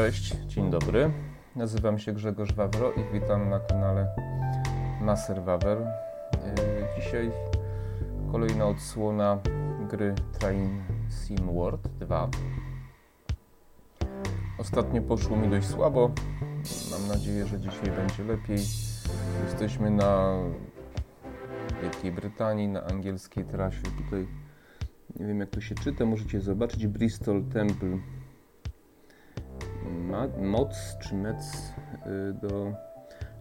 Cześć, dzień dobry. Nazywam się Grzegorz Wawro i witam na kanale Maser Wawer. Yy, dzisiaj kolejna odsłona gry Train Sim World 2. Ostatnio poszło mi dość słabo. Mam nadzieję, że dzisiaj będzie lepiej. Jesteśmy na Wielkiej Brytanii, na angielskiej trasie. Tutaj nie wiem jak to się czyta, możecie zobaczyć Bristol Temple Moc czy Mec y, do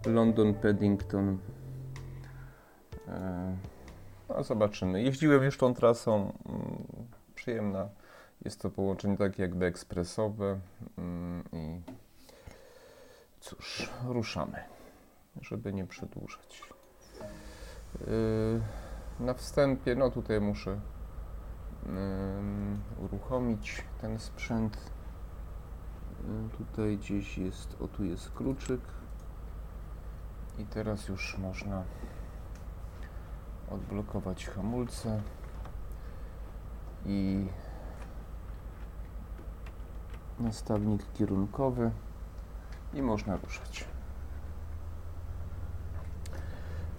London Paddington. E, no, zobaczymy. Jeździłem już tą trasą. Mm, przyjemna. Jest to połączenie takie jakby ekspresowe. Mm, I cóż, ruszamy, żeby nie przedłużać. Y, na wstępie, no tutaj muszę uruchomić ten sprzęt. Tutaj gdzieś jest, o tu jest kluczyk. I teraz już można odblokować hamulce i nastawnik kierunkowy i można ruszać.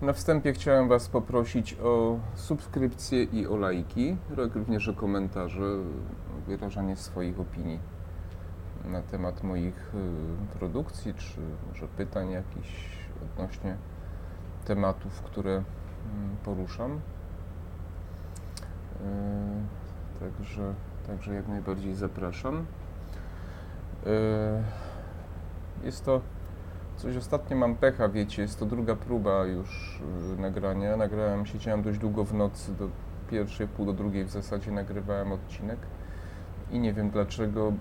Na wstępie chciałem Was poprosić o subskrypcję i o lajki, jak również o komentarze, wyrażanie swoich opinii na temat moich y, produkcji, czy może pytań jakichś odnośnie tematów, które mm, poruszam. Y, także, także jak najbardziej zapraszam. Y, jest to coś, ostatnio mam pecha, wiecie, jest to druga próba już nagrania. Nagrałem, siedziałem dość długo w nocy, do pierwszej, pół do drugiej w zasadzie nagrywałem odcinek i nie wiem dlaczego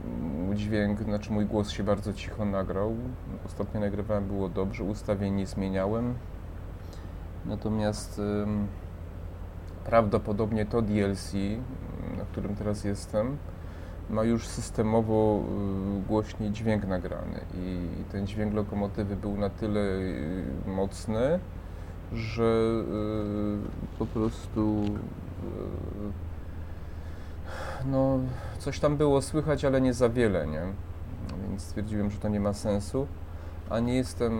dźwięk, znaczy mój głos się bardzo cicho nagrał. Ostatnio nagrywałem, było dobrze, ustawień nie zmieniałem. Natomiast ym, prawdopodobnie to DLC, na którym teraz jestem, ma już systemowo y, głośniej dźwięk nagrany i ten dźwięk lokomotywy był na tyle y, mocny, że y, po prostu no, coś tam było słychać, ale nie za wiele, nie? Więc stwierdziłem, że to nie ma sensu, a nie jestem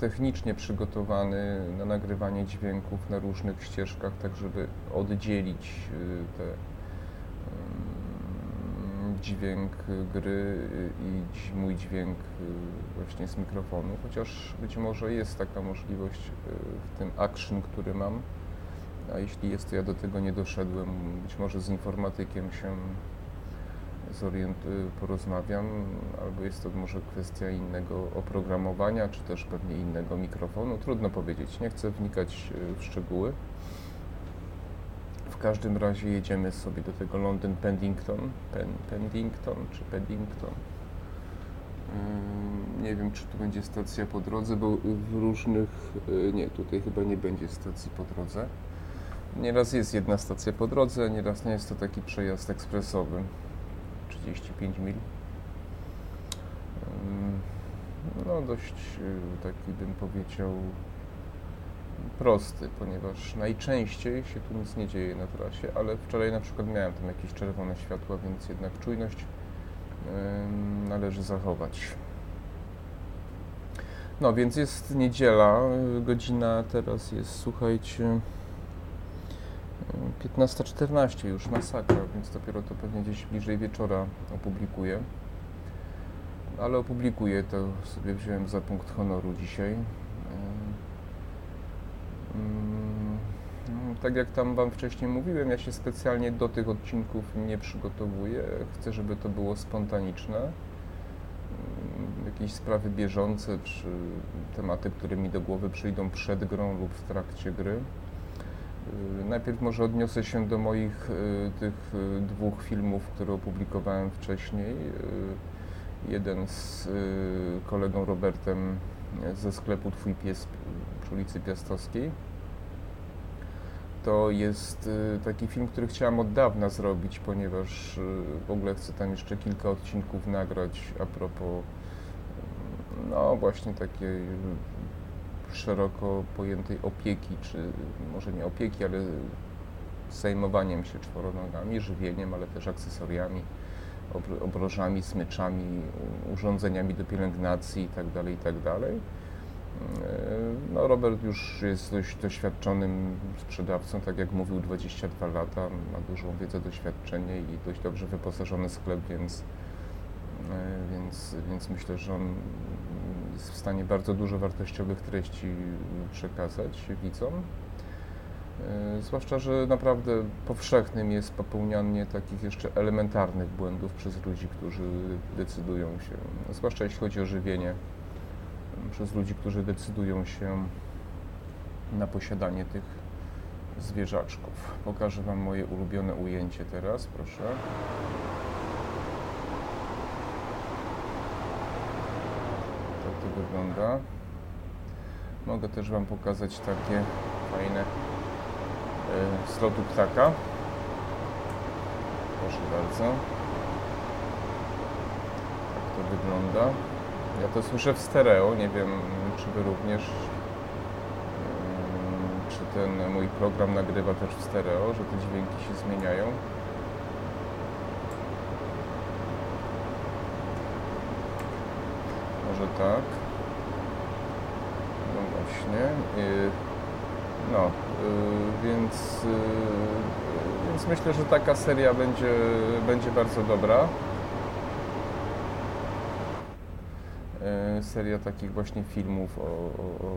technicznie przygotowany na nagrywanie dźwięków na różnych ścieżkach, tak żeby oddzielić y, te dźwięk gry i mój dźwięk y, właśnie z mikrofonu, chociaż być może jest taka możliwość y, w tym action, który mam a jeśli jest, to ja do tego nie doszedłem. Być może z informatykiem się porozmawiam, albo jest to może kwestia innego oprogramowania, czy też pewnie innego mikrofonu. Trudno powiedzieć, nie chcę wnikać e, w szczegóły. W każdym razie jedziemy sobie do tego London Pendington, Pen, Pendington czy Pendington. Nie wiem, czy tu będzie stacja po drodze, bo w różnych. E, nie, tutaj chyba nie będzie stacji po drodze. Nieraz jest jedna stacja po drodze, nieraz nie jest to taki przejazd ekspresowy. 35 mil. No dość y, taki bym powiedział prosty, ponieważ najczęściej się tu nic nie dzieje na trasie, ale wczoraj na przykład miałem tam jakieś czerwone światła, więc jednak czujność należy zachować. No więc jest niedziela, godzina teraz jest, słuchajcie, 15.14 już masakra, więc dopiero to pewnie gdzieś bliżej wieczora opublikuję. Ale opublikuję to sobie wziąłem za punkt honoru dzisiaj. Mm, tak jak tam Wam wcześniej mówiłem, ja się specjalnie do tych odcinków nie przygotowuję. Chcę, żeby to było spontaniczne. Mm, jakieś sprawy bieżące, czy tematy, które mi do głowy przyjdą przed grą lub w trakcie gry. Y, najpierw może odniosę się do moich y, tych y, dwóch filmów, które opublikowałem wcześniej. Jeden z kolegą Robertem ze sklepu Twój Pies przy ulicy Piastowskiej. To jest taki film, który chciałem od dawna zrobić, ponieważ w ogóle chcę tam jeszcze kilka odcinków nagrać a propos no właśnie takiej szeroko pojętej opieki, czy może nie opieki, ale zajmowaniem się czworonogami, żywieniem, ale też akcesoriami obro- obrożami, smyczami, urządzeniami do pielęgnacji itd. itd. E, No, Robert już jest dość doświadczonym sprzedawcą, tak jak mówił, 22 lata, ma dużą wiedzę, doświadczenie i dość dobrze wyposażony sklep, więc, e, więc, więc myślę, że on jest w stanie bardzo dużo wartościowych treści przekazać widzom. E, Zwłaszcza, że naprawdę powszechnym jest popełnianie takich jeszcze elementarnych błędów przez ludzi, którzy decydują się, zwłaszcza jeśli chodzi o żywienie, przez ludzi, którzy decydują się na posiadanie tych zwierzaczków. Pokażę Wam moje ulubione ujęcie teraz, proszę. Tak to wygląda. Mogę też Wam pokazać takie fajne y, z lotu ptaka. Proszę bardzo. Tak to wygląda. Ja to słyszę w stereo, nie wiem czy Wy również, Ym, czy ten mój program nagrywa też w stereo, że te dźwięki się zmieniają. Może tak. Właśnie. y, No, y, więc, y, więc myślę, że taka seria będzie, będzie bardzo dobra. E, seria takich właśnie filmów o, o, o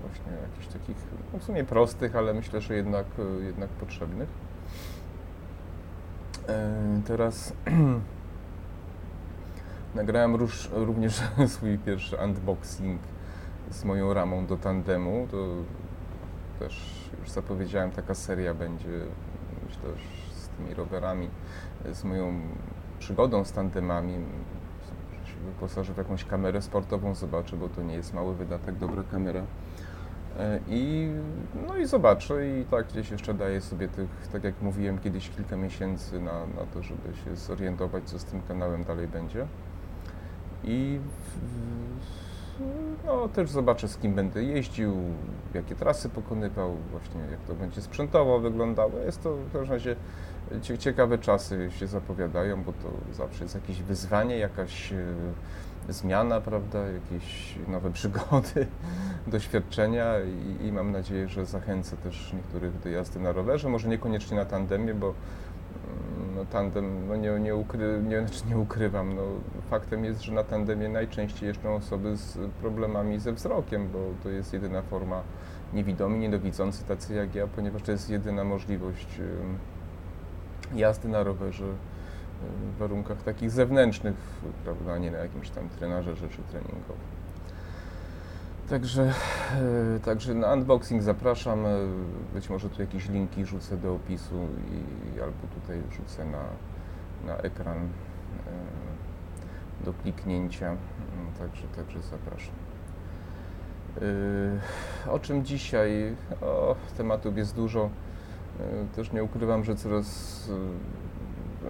właśnie jakichś takich no w sumie prostych, ale myślę, że jednak, jednak potrzebnych. Teraz nagrałem róż, również swój pierwszy unboxing z moją ramą do tandemu. To też już zapowiedziałem, taka seria będzie, myślę, z tymi rowerami, z moją przygodą z tandemami wyposażę w jakąś kamerę sportową, zobaczę, bo to nie jest mały wydatek, dobra kamera. E, I, no i zobaczę i tak gdzieś jeszcze daję sobie tych, tak jak mówiłem kiedyś, kilka miesięcy na, na to, żeby się zorientować, co z tym kanałem dalej będzie. I w- no, też zobaczę, z kim będę jeździł, jakie trasy pokonywał, właśnie jak to będzie sprzętowo wyglądało. Jest to w każdym razie cie- ciekawe czasy się zapowiadają, bo to zawsze jest jakieś wyzwanie, jakaś e, zmiana, prawda, jakieś nowe przygody, doświadczenia i, i mam nadzieję, że zachęcę też niektórych do jazdy na rowerze, może niekoniecznie na tandemie, bo no, tandem, no nie, nie, ukry, nie, znaczy nie ukrywam, no, faktem jest, że na tandemie najczęściej jeżdżą osoby z problemami ze wzrokiem, bo to jest jedyna forma niewidomi, niedowidzący, tacy jak ja, ponieważ to jest jedyna możliwość jazdy na rowerze w warunkach takich zewnętrznych, prawda, nie na jakimś tam trenażerze czy treningowym. Także, e, także na unboxing zapraszam. e, Być może tu jakieś linki rzucę do opisu i albo tutaj rzucę na, na ekran e, do kliknięcia. Mm, Także, także zapraszam. O czym dzisiaj? O, tematów jest dużo. Też nie ukrywam, że coraz,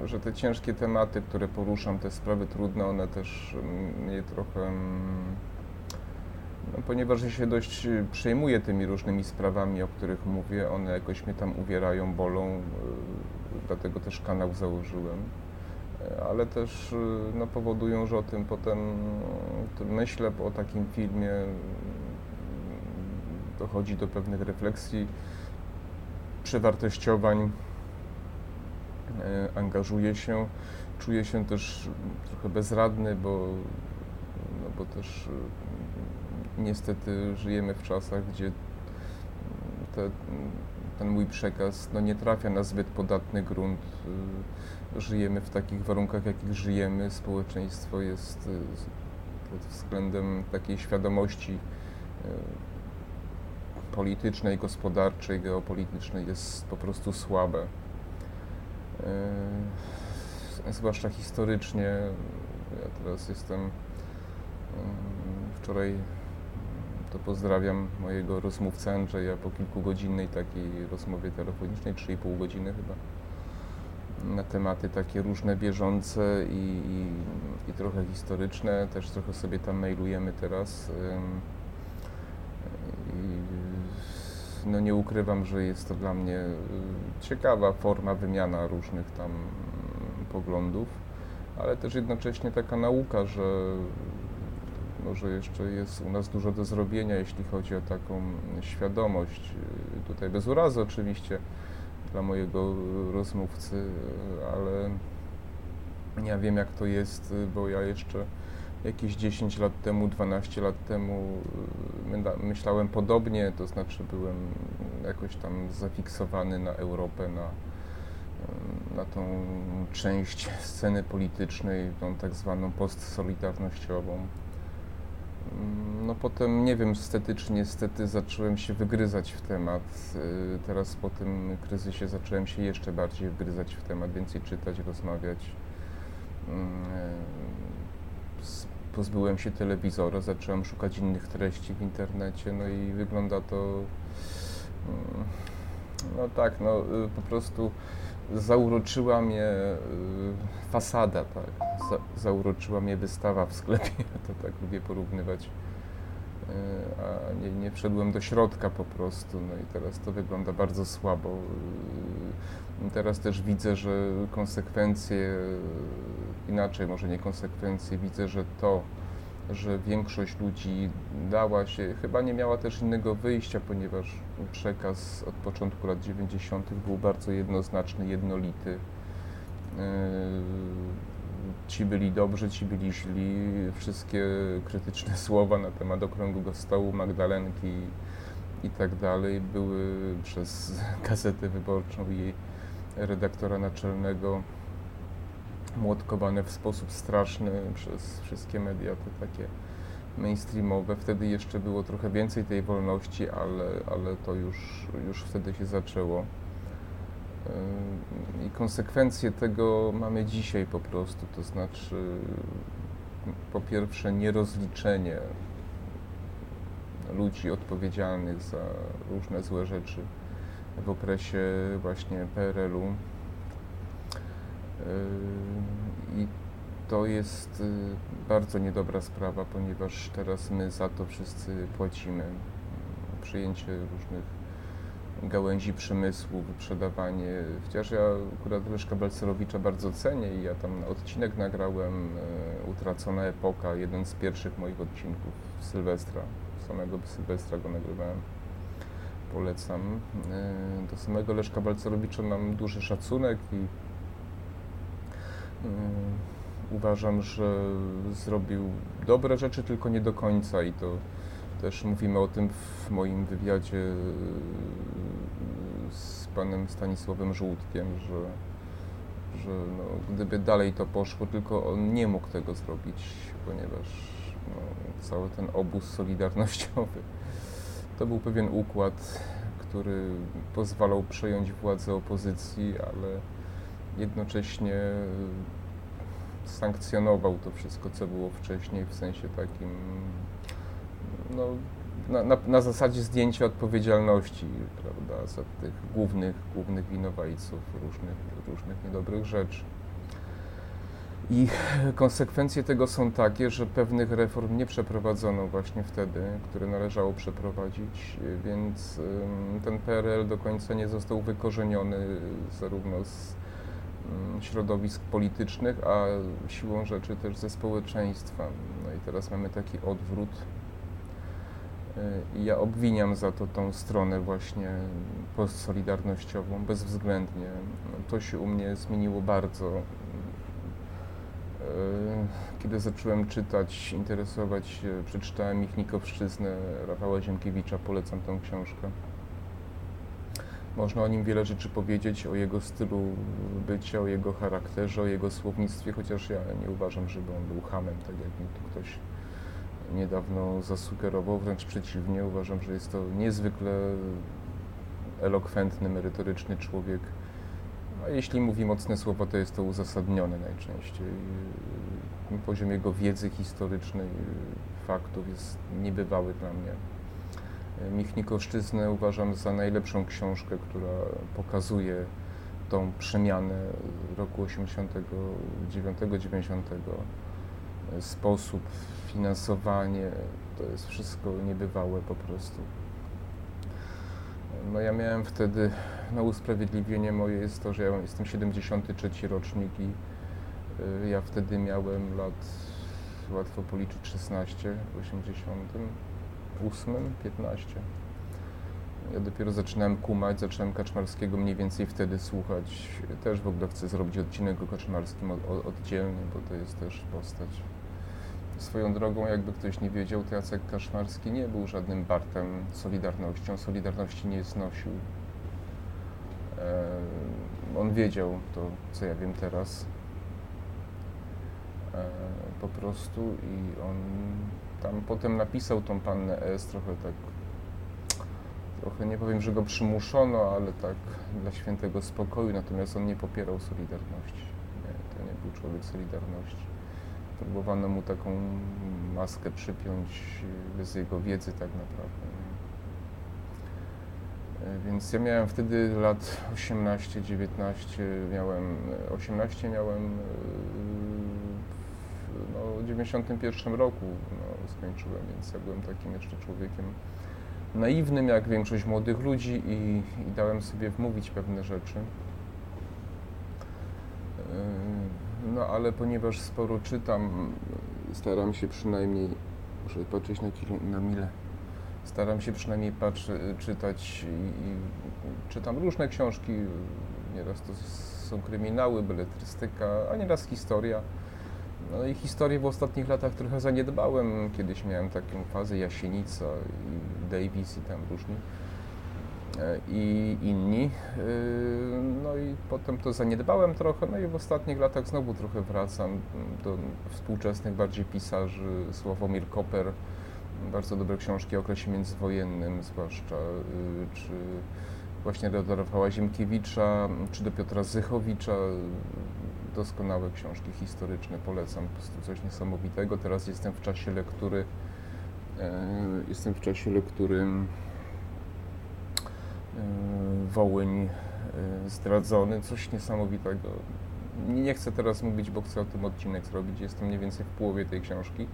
że te ciężkie tematy, które poruszam, te sprawy trudne, one też mnie trochę, no, ponieważ ja się dość e, przejmuję tymi różnymi sprawami, o których mówię, one jakoś mnie tam uwierają, bolą, e, dlatego też kanał założyłem. E, Ale też e, no, powodują, że o tym potem myślę po takim filmie, mm, dochodzi do pewnych refleksji, przewartościowań, e, angażuję się, czuję się też trochę bezradny, bo, no bo też niestety żyjemy w czasach, gdzie te, ten mój przekaz no, nie trafia na zbyt podatny grunt. Żyjemy w takich warunkach, jakich żyjemy. Społeczeństwo jest pod względem takiej świadomości e, politycznej, gospodarczej, geopolitycznej jest po prostu słabe. E, Zwłaszcza historycznie. Ja teraz jestem. mm, Wczoraj to pozdrawiam mojego rozmówcę Andrzeja po kilkugodzinnej takiej rozmowie telefonicznej, 3,5 godziny chyba, na tematy takie różne bieżące i, i, i trochę historyczne. Też trochę sobie tam mailujemy teraz. I no nie ukrywam, że jest to dla mnie y, ciekawa forma wymiana różnych tam poglądów. ale też jednocześnie taka nauka, że może jeszcze jest u nas dużo do zrobienia, jeśli chodzi o taką świadomość. Tutaj bez urazy oczywiście dla mojego rozmówcy, ale ja wiem jak to jest, bo ja jeszcze jakieś 10 lat temu, 12 lat temu myślałem podobnie, to znaczy byłem jakoś tam zafiksowany na Europę, na, na tą część sceny politycznej, tą tak zwaną postsolidarnościową. No potem, nie wiem, estetycznie niestety zacząłem się wygryzać w temat. Y, teraz po tym kryzysie zacząłem się jeszcze bardziej wgryzać w temat, więcej czytać, rozmawiać. Mm, y, pozbyłem się telewizora, zacząłem szukać innych treści w internecie, no i wygląda to, mm, no tak, no y, po prostu zauroczyła mnie y, fasada, tak. zauroczyła mnie wystawa w sklepie, to tak lubię porównywać. Y, a nie, nie wszedłem do środka po prostu, no i teraz to wygląda bardzo słabo. Y, teraz też widzę, że konsekwencje, inaczej może nie konsekwencje, widzę, że to, że większość ludzi dała się, chyba nie miała też innego wyjścia, ponieważ przekaz od początku lat 90. był bardzo jednoznaczny, jednolity. Yy, ci byli dobrzy, ci byli źli. Wszystkie krytyczne słowa na temat okrągłego stołu, Magdalenki i tak dalej były przez Gazetę Wyborczą i redaktora naczelnego młotkowane w sposób straszny przez wszystkie media, te takie mainstreamowe. Wtedy jeszcze było trochę więcej tej wolności, ale, ale to już, już wtedy się zaczęło. I konsekwencje tego mamy dzisiaj po prostu, to znaczy po pierwsze nierozliczenie ludzi odpowiedzialnych za różne złe rzeczy w okresie właśnie PRL-u I to jest y, bardzo niedobra sprawa, ponieważ teraz my za to wszyscy płacimy. Przyjęcie różnych gałęzi przemysłu, wyprzedawanie. Chociaż ja akurat Leszka Balcerowicza bardzo cenię i ja tam odcinek nagrałem y, Utracona Epoka, jeden z pierwszych moich odcinków Sylwestra. Samego Sylwestra go nagrywałem. Polecam. Y, do samego Leszka Balcerowicza mam duży szacunek i uważam, że zrobił dobre rzeczy, tylko nie do końca i to też mówimy o tym w moim wywiadzie y, z panem Stanisławem Żółtkiem, że, że no, gdyby dalej to poszło, tylko on nie mógł tego zrobić, ponieważ no, cały ten obóz solidarnościowy to był pewien układ, który pozwalał przejąć władzę opozycji, ale jednocześnie sankcjonował to wszystko, co było wcześniej, w sensie takim, no, na, na, na zasadzie zdjęcia odpowiedzialności, prawda, za tych głównych, głównych winowajców różnych, różnych niedobrych rzeczy. I konsekwencje tego są takie, że pewnych reform nie przeprowadzono właśnie wtedy, które należało przeprowadzić, więc ten PRL do końca nie został wykorzeniony zarówno z środowisk politycznych, a siłą rzeczy też ze społeczeństwa. No i teraz mamy taki odwrót. Y, I ja obwiniam za to tą stronę właśnie postsolidarnościową, bezwzględnie. No, to się u mnie zmieniło bardzo. Y, kiedy zacząłem czytać, interesować się, przeczytałem ich Nikowszczyznę Rafała Ziemkiewicza, polecam tą książkę. Można o nim wiele rzeczy powiedzieć, o jego stylu bycia, o jego charakterze, o jego słownictwie, chociaż ja nie uważam, żeby on był hamem, tak jak mi tu ktoś niedawno zasugerował. Wręcz przeciwnie, uważam, że jest to niezwykle elokwentny, merytoryczny człowiek. A jeśli mówi mocne słowa, to jest to uzasadnione najczęściej. Poziom jego wiedzy historycznej, faktów jest niebywały dla mnie. Michnikoszczyznę uważam za najlepszą książkę, która pokazuje tą przemianę roku 89-90, sposób, finansowanie, to jest wszystko niebywałe po prostu. No ja miałem wtedy, na usprawiedliwienie moje jest to, że ja jestem 73 rocznik i Y, Ja wtedy miałem lat, łatwo policzyć, 16, w 88, 15. Ja dopiero zaczynałem kumać, zacząłem Kaczmarskiego mniej więcej wtedy słuchać. Też w ogóle chcę zrobić odcinek o Kaczmarskim od, o- oddzielny, bo to jest też postać. Swoją drogą, jakby ktoś nie wiedział, to Jacek Kaszmarski nie był żadnym Bartem Solidarnością. Solidarności nie znosił. E, on wiedział to, co ja wiem teraz. E, po prostu i on tam potem napisał tą pannę S trochę tak, trochę nie powiem, że go przymuszono, ale tak dla świętego spokoju, natomiast on nie popierał Solidarności. Nie, to nie był człowiek Solidarności. Próbowano mu taką maskę przypiąć y, bez jego wiedzy tak naprawdę. E, Więc ja miałem wtedy lat 18, 19, miałem 18 miałem y, w no, 91 roku no, skończyłem, więc ja byłem takim jeszcze człowiekiem naiwnym, jak większość młodych ludzi i, i dałem sobie wmówić pewne rzeczy. Yy, No ale ponieważ sporo czytam, staram się przynajmniej, muszę patrzeć na, kilo, na mile, staram się przynajmniej patrzy, czytać i, i czytam różne książki, nieraz to są kryminały, beletrystyka, a nieraz historia. No i historię w ostatnich latach trochę zaniedbałem. Kiedyś miałem taką fazę Jasienica i Davis i tam różni e, i inni. Yy, No i potem to zaniedbałem trochę, no i w ostatnich latach znowu trochę wracam do współczesnych bardziej pisarzy. Sławomir Koper, bardzo dobre książki o okresie międzywojennym zwłaszcza, yy, czy właśnie do Rafała Ziemkiewicza, czy do Piotra Zychowicza. Doskonałe książki historyczne, polecam, po prostu coś niesamowitego. Teraz jestem w czasie lektury, e, jestem w czasie lektury e, Wołyń e, zdradzony, coś niesamowitego. Nie chcę teraz mówić, bo chcę o tym odcinek zrobić, jestem mniej więcej w połowie tej książki.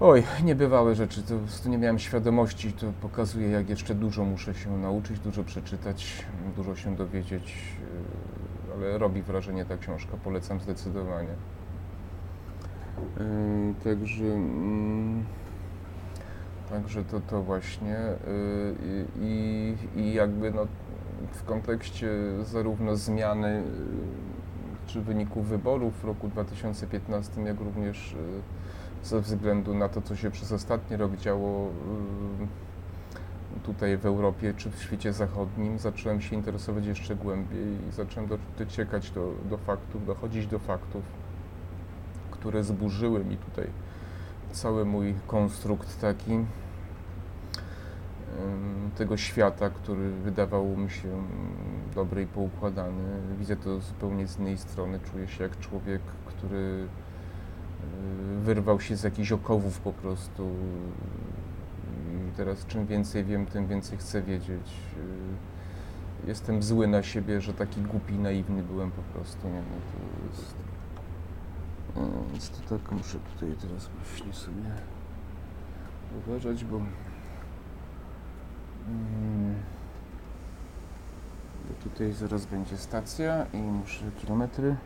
Oj, niebywałe rzeczy, to po prostu nie miałem świadomości, to pokazuje, jak jeszcze dużo muszę się nauczyć, dużo przeczytać, dużo się dowiedzieć, robi wrażenie ta książka, polecam zdecydowanie. Yy, Także, mm, także to, to właśnie yy, i, i jakby no, w kontekście zarówno zmiany yy, czy wyników wyborów w roku 2015, jak również ze względu na to, co się przez ostatni rok działo tutaj w Europie czy w świecie zachodnim, zacząłem się interesować jeszcze głębiej i zacząłem do, dociekać do, do faktów, dochodzić do faktów, które zburzyły mi tutaj cały mój konstrukt taki tego świata, który wydawał mi się dobry i poukładany. Widzę to zupełnie z innej strony. Czuję się jak człowiek, który y, wyrwał się z jakichś okowów po prostu. Teraz czym więcej wiem, tym więcej chcę wiedzieć. Y, Jestem zły na siebie, że taki głupi naiwny byłem po prostu. Nie, no to jest... No, Więc to tak muszę tutaj teraz właśnie sobie uważać, bo... Mm, bo tutaj zaraz będzie stacja i muszę kilometry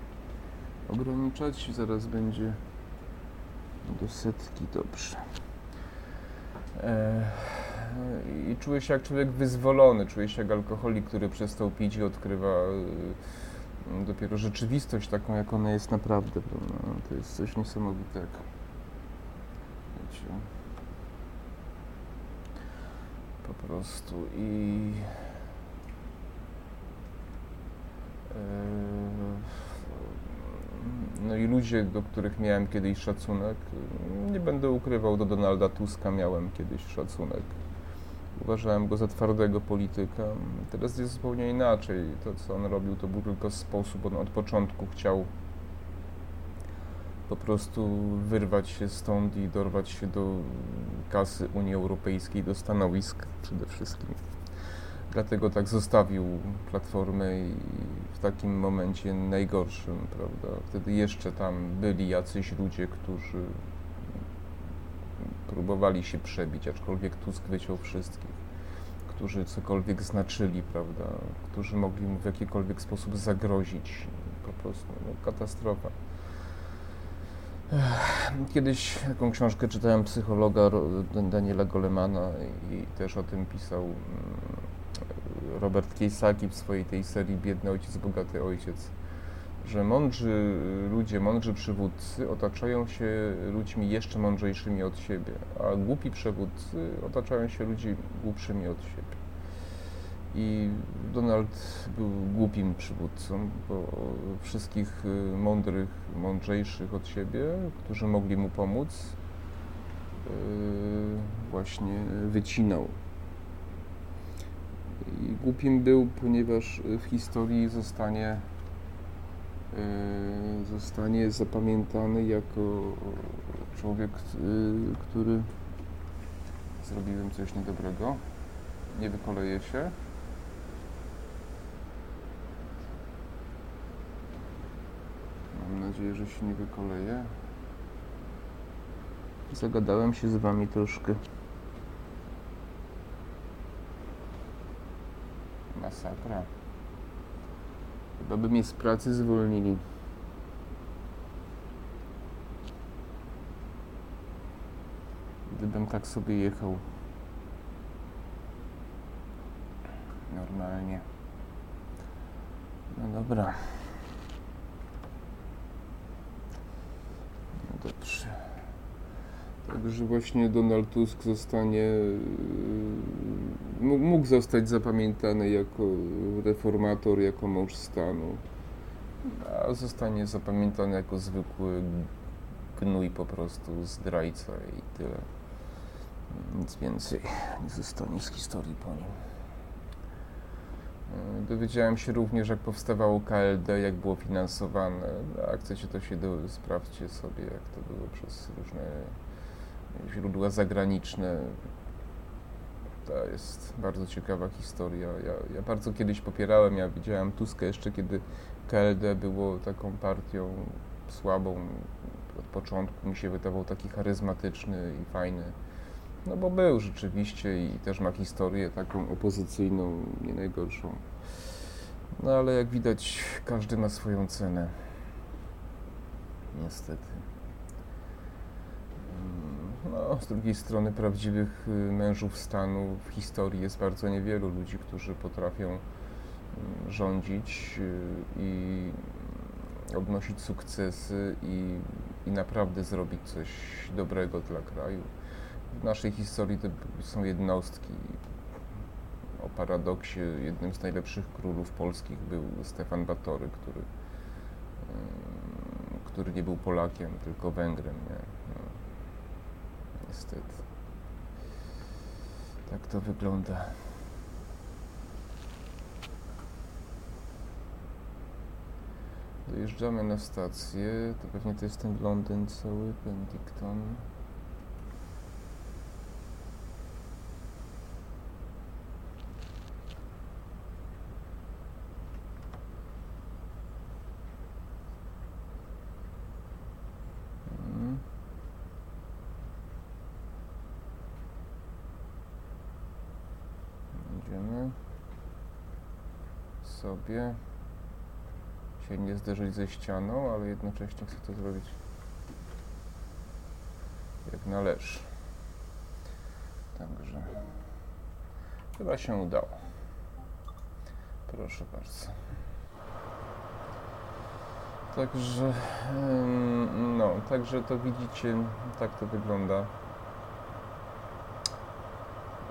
ograniczać. Zaraz będzie do setki, dobrze. E, I czuję się jak człowiek wyzwolony, czuję się jak alkoholik, który przestał pić i odkrywa y, dopiero rzeczywistość taką, jak ona jest naprawdę. prawda? To jest coś niesamowitego. Wiecie. Po prostu i e, no i ludzie, do których miałem kiedyś szacunek, nie będę ukrywał, do Donalda Tuska miałem kiedyś szacunek. Uważałem go za twardego polityka. Teraz jest zupełnie inaczej. To, co on robił, to był tylko sposób. On od początku chciał po prostu wyrwać się stąd i dorwać się do kasy Unii Europejskiej, do stanowisk przede wszystkim. Dlatego tak zostawił Platformę i w takim momencie najgorszym, prawda? Wtedy jeszcze tam byli jacyś ludzie, którzy próbowali się przebić, aczkolwiek Tusk wyciął wszystkich, którzy cokolwiek znaczyli, prawda? Którzy mogli mu w jakikolwiek sposób zagrozić. Po prostu no, katastrofa. Kiedyś taką książkę czytałem psychologa Daniela Golemana i też o tym pisał mm, Robert Kiyosaki w swojej tej serii Biedny ojciec, bogaty ojciec, że mądrzy ludzie, mądrzy przywódcy otaczają się ludźmi jeszcze mądrzejszymi od siebie, a głupi przywódcy otaczają się ludźmi głupszymi od siebie. I Donald był głupim przywódcą, bo wszystkich mądrych, mądrzejszych od siebie, którzy mogli mu pomóc, y, właśnie wycinał. I głupim był, ponieważ w historii zostanie, y, zostanie zapamiętany jako człowiek, który zrobiłem coś niedobrego. Nie wykoleje się. Mam nadzieję, że się nie wykoleję. Zagadałem się z Wami troszkę. Masakra. Chyba by mnie z pracy zwolnili. Gdybym tak sobie jechał. Normalnie. No dobra. Dobrze. Także właśnie Donald Tusk zostanie, yy, mógł zostać zapamiętany jako reformator, jako mąż stanu, a zostanie zapamiętany jako zwykły gnój po prostu, zdrajca i tyle. Nic więcej nie zostanie z historii po nim. E, dowiedziałem się również, jak powstawało KLD, jak było finansowane. Jak chcecie, to się do, sprawdźcie sobie, jak to było przez różne źródła zagraniczne. To jest bardzo ciekawa historia. Ja, ja bardzo kiedyś popierałem, ja widziałem Tuska jeszcze, kiedy KLD było taką partią słabą. Od początku mi się wydawał taki charyzmatyczny i fajny. No bo był rzeczywiście i też ma historię taką opozycyjną, nie najgorszą. No ale jak widać, każdy ma swoją cenę. Niestety. Mm, no, z drugiej strony prawdziwych y, mężów stanu w historii jest bardzo niewielu ludzi, którzy potrafią mm, rządzić y, i odnosić sukcesy i, i naprawdę zrobić coś dobrego dla kraju w naszej historii to są jednostki. O paradoksie jednym z najlepszych królów polskich był Stefan Batory, który, który nie był Polakiem, tylko Węgrem. Nie? Niestety. Tak to wygląda. Dojeżdżamy na stację, to pewnie to jest ten Londyn cały, Penticton. Sobie się nie zderzyć ze ścianą, ale jednocześnie chcę to zrobić jak należy. Także chyba się udało. Proszę bardzo. Także, no, także to widzicie, tak to wygląda.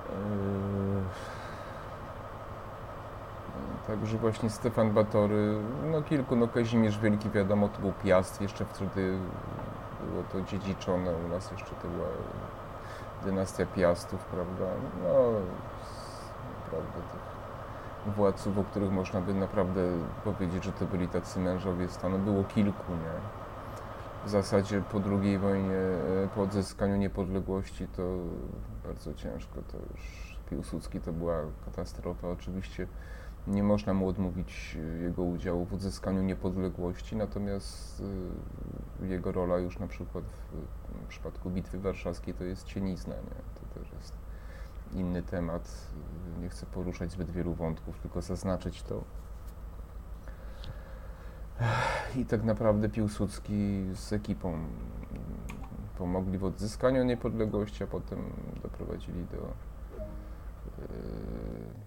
Yy, Także właśnie Stefan Batory, no kilku, no Kazimierz Wielki wiadomo, to był Piast, jeszcze wtedy było to dziedziczone, u nas jeszcze to była dynastia Piastów, prawda, no naprawdę tych władców, o których można by naprawdę powiedzieć, że to byli tacy mężowie stanu, było kilku, nie. W zasadzie po II wojnie, e, po odzyskaniu niepodległości to bardzo ciężko, to już Piłsudski to była katastrofa, oczywiście nie można mu odmówić e, jego udziału w odzyskaniu niepodległości, natomiast e, jego rola już na przykład w, przypadku Bitwy Warszawskiej to jest cienizna, nie? to też jest inny temat. Nie chcę poruszać zbyt wielu wątków, tylko zaznaczyć to. I tak naprawdę Piłsudski z ekipą pomogli w odzyskaniu niepodległości, a potem doprowadzili do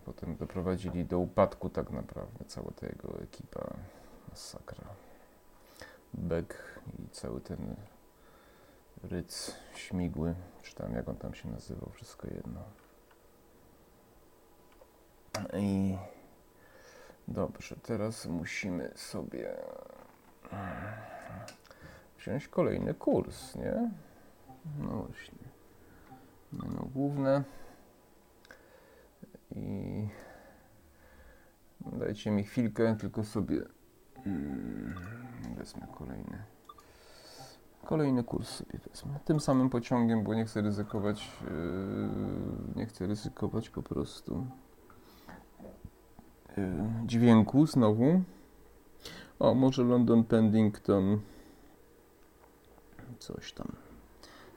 potem doprowadzili do upadku tak naprawdę cała ta jego ekipa. Masakra. Beck i cały ten ryc śmigły, czy tam jak on tam się nazywał, wszystko jedno. I dobrze, teraz musimy sobie wziąć kolejny kurs, nie? No właśnie. Menu główne. I dajcie mi chwilkę, tylko sobie mm, wezmę kolejny. Kolejny kurs sobie wezmę. Tym samym pociągiem, bo nie chcę ryzykować, yy, nie chcę ryzykować po prostu yy, dźwięku znowu. O, może London Pendington coś tam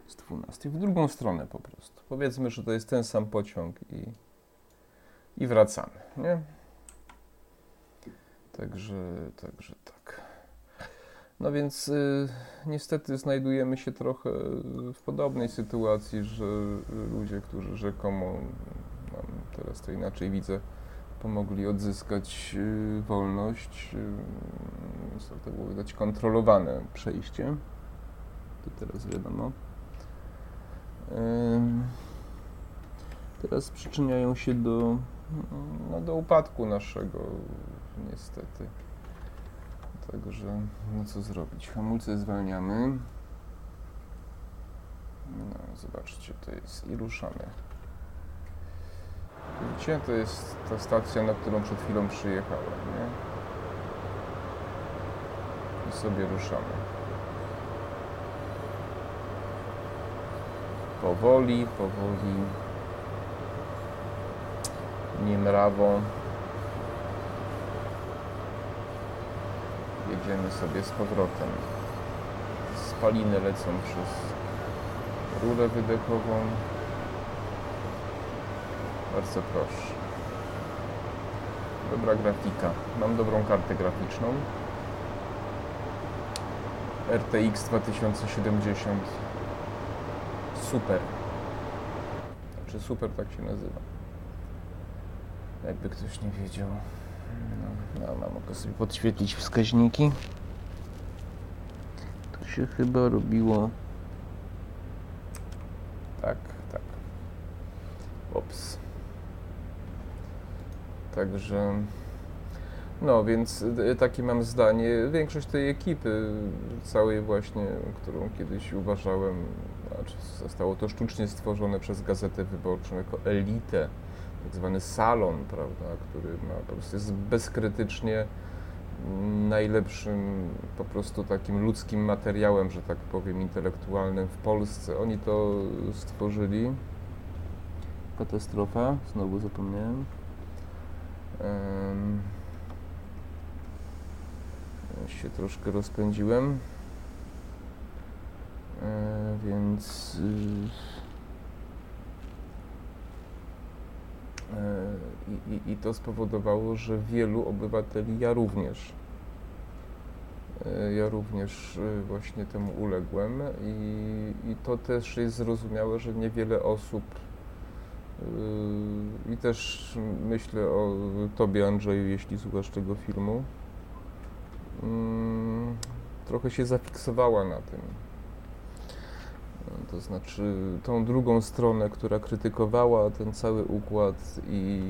z 12. W drugą stronę po prostu. Powiedzmy, że to jest ten sam pociąg i, i wracamy, nie? Także, także tak. No więc y, niestety znajdujemy się trochę w podobnej sytuacji, że ludzie, którzy rzekomo, no, teraz to inaczej widzę, pomogli odzyskać y, wolność, y, to było widać kontrolowane przejście. To teraz wiadomo. Teraz przyczyniają się do, no, do upadku naszego, niestety. Także, no co zrobić? Hamulce zwalniamy. No, zobaczcie, to jest i ruszamy. Widzicie, to jest ta stacja, na którą przed chwilą przyjechałem, nie? I sobie ruszamy. Powoli, powoli. Niemrawo. Jedziemy sobie z powrotem. Spaliny lecą przez rurę wydechową. Bardzo proszę. Dobra grafika. Mam dobrą kartę graficzną. RTX 2070 Super. Czy super tak się nazywa? Jakby ktoś nie wiedział. No, no, no mogę sobie podświetlić wskaźniki. To się chyba robiło. Tak, tak. Ops. Także. No, więc y, takie mam zdanie. Większość tej ekipy, całej właśnie, którą kiedyś uważałem, znaczy zostało to sztucznie stworzone przez Gazetę Wyborczą jako elitę, tak zwany salon, prawda, który ma, po prostu jest bezkrytycznie najlepszym po prostu takim ludzkim materiałem, że tak powiem, intelektualnym w Polsce. Oni to stworzyli. Katastrofa, znowu zapomniałem. Um, się troszkę rozpędziłem. E, więc y, e, i, i, i to spowodowało, że wielu obywateli, ja również, e, ja również właśnie temu uległem i, i to też jest zrozumiałe, że niewiele osób i też myślę o Tobie, Andrzeju, jeśli słuchasz tego filmu, mm, trochę się zafiksowała na tym. To znaczy tą drugą stronę, która krytykowała ten cały układ i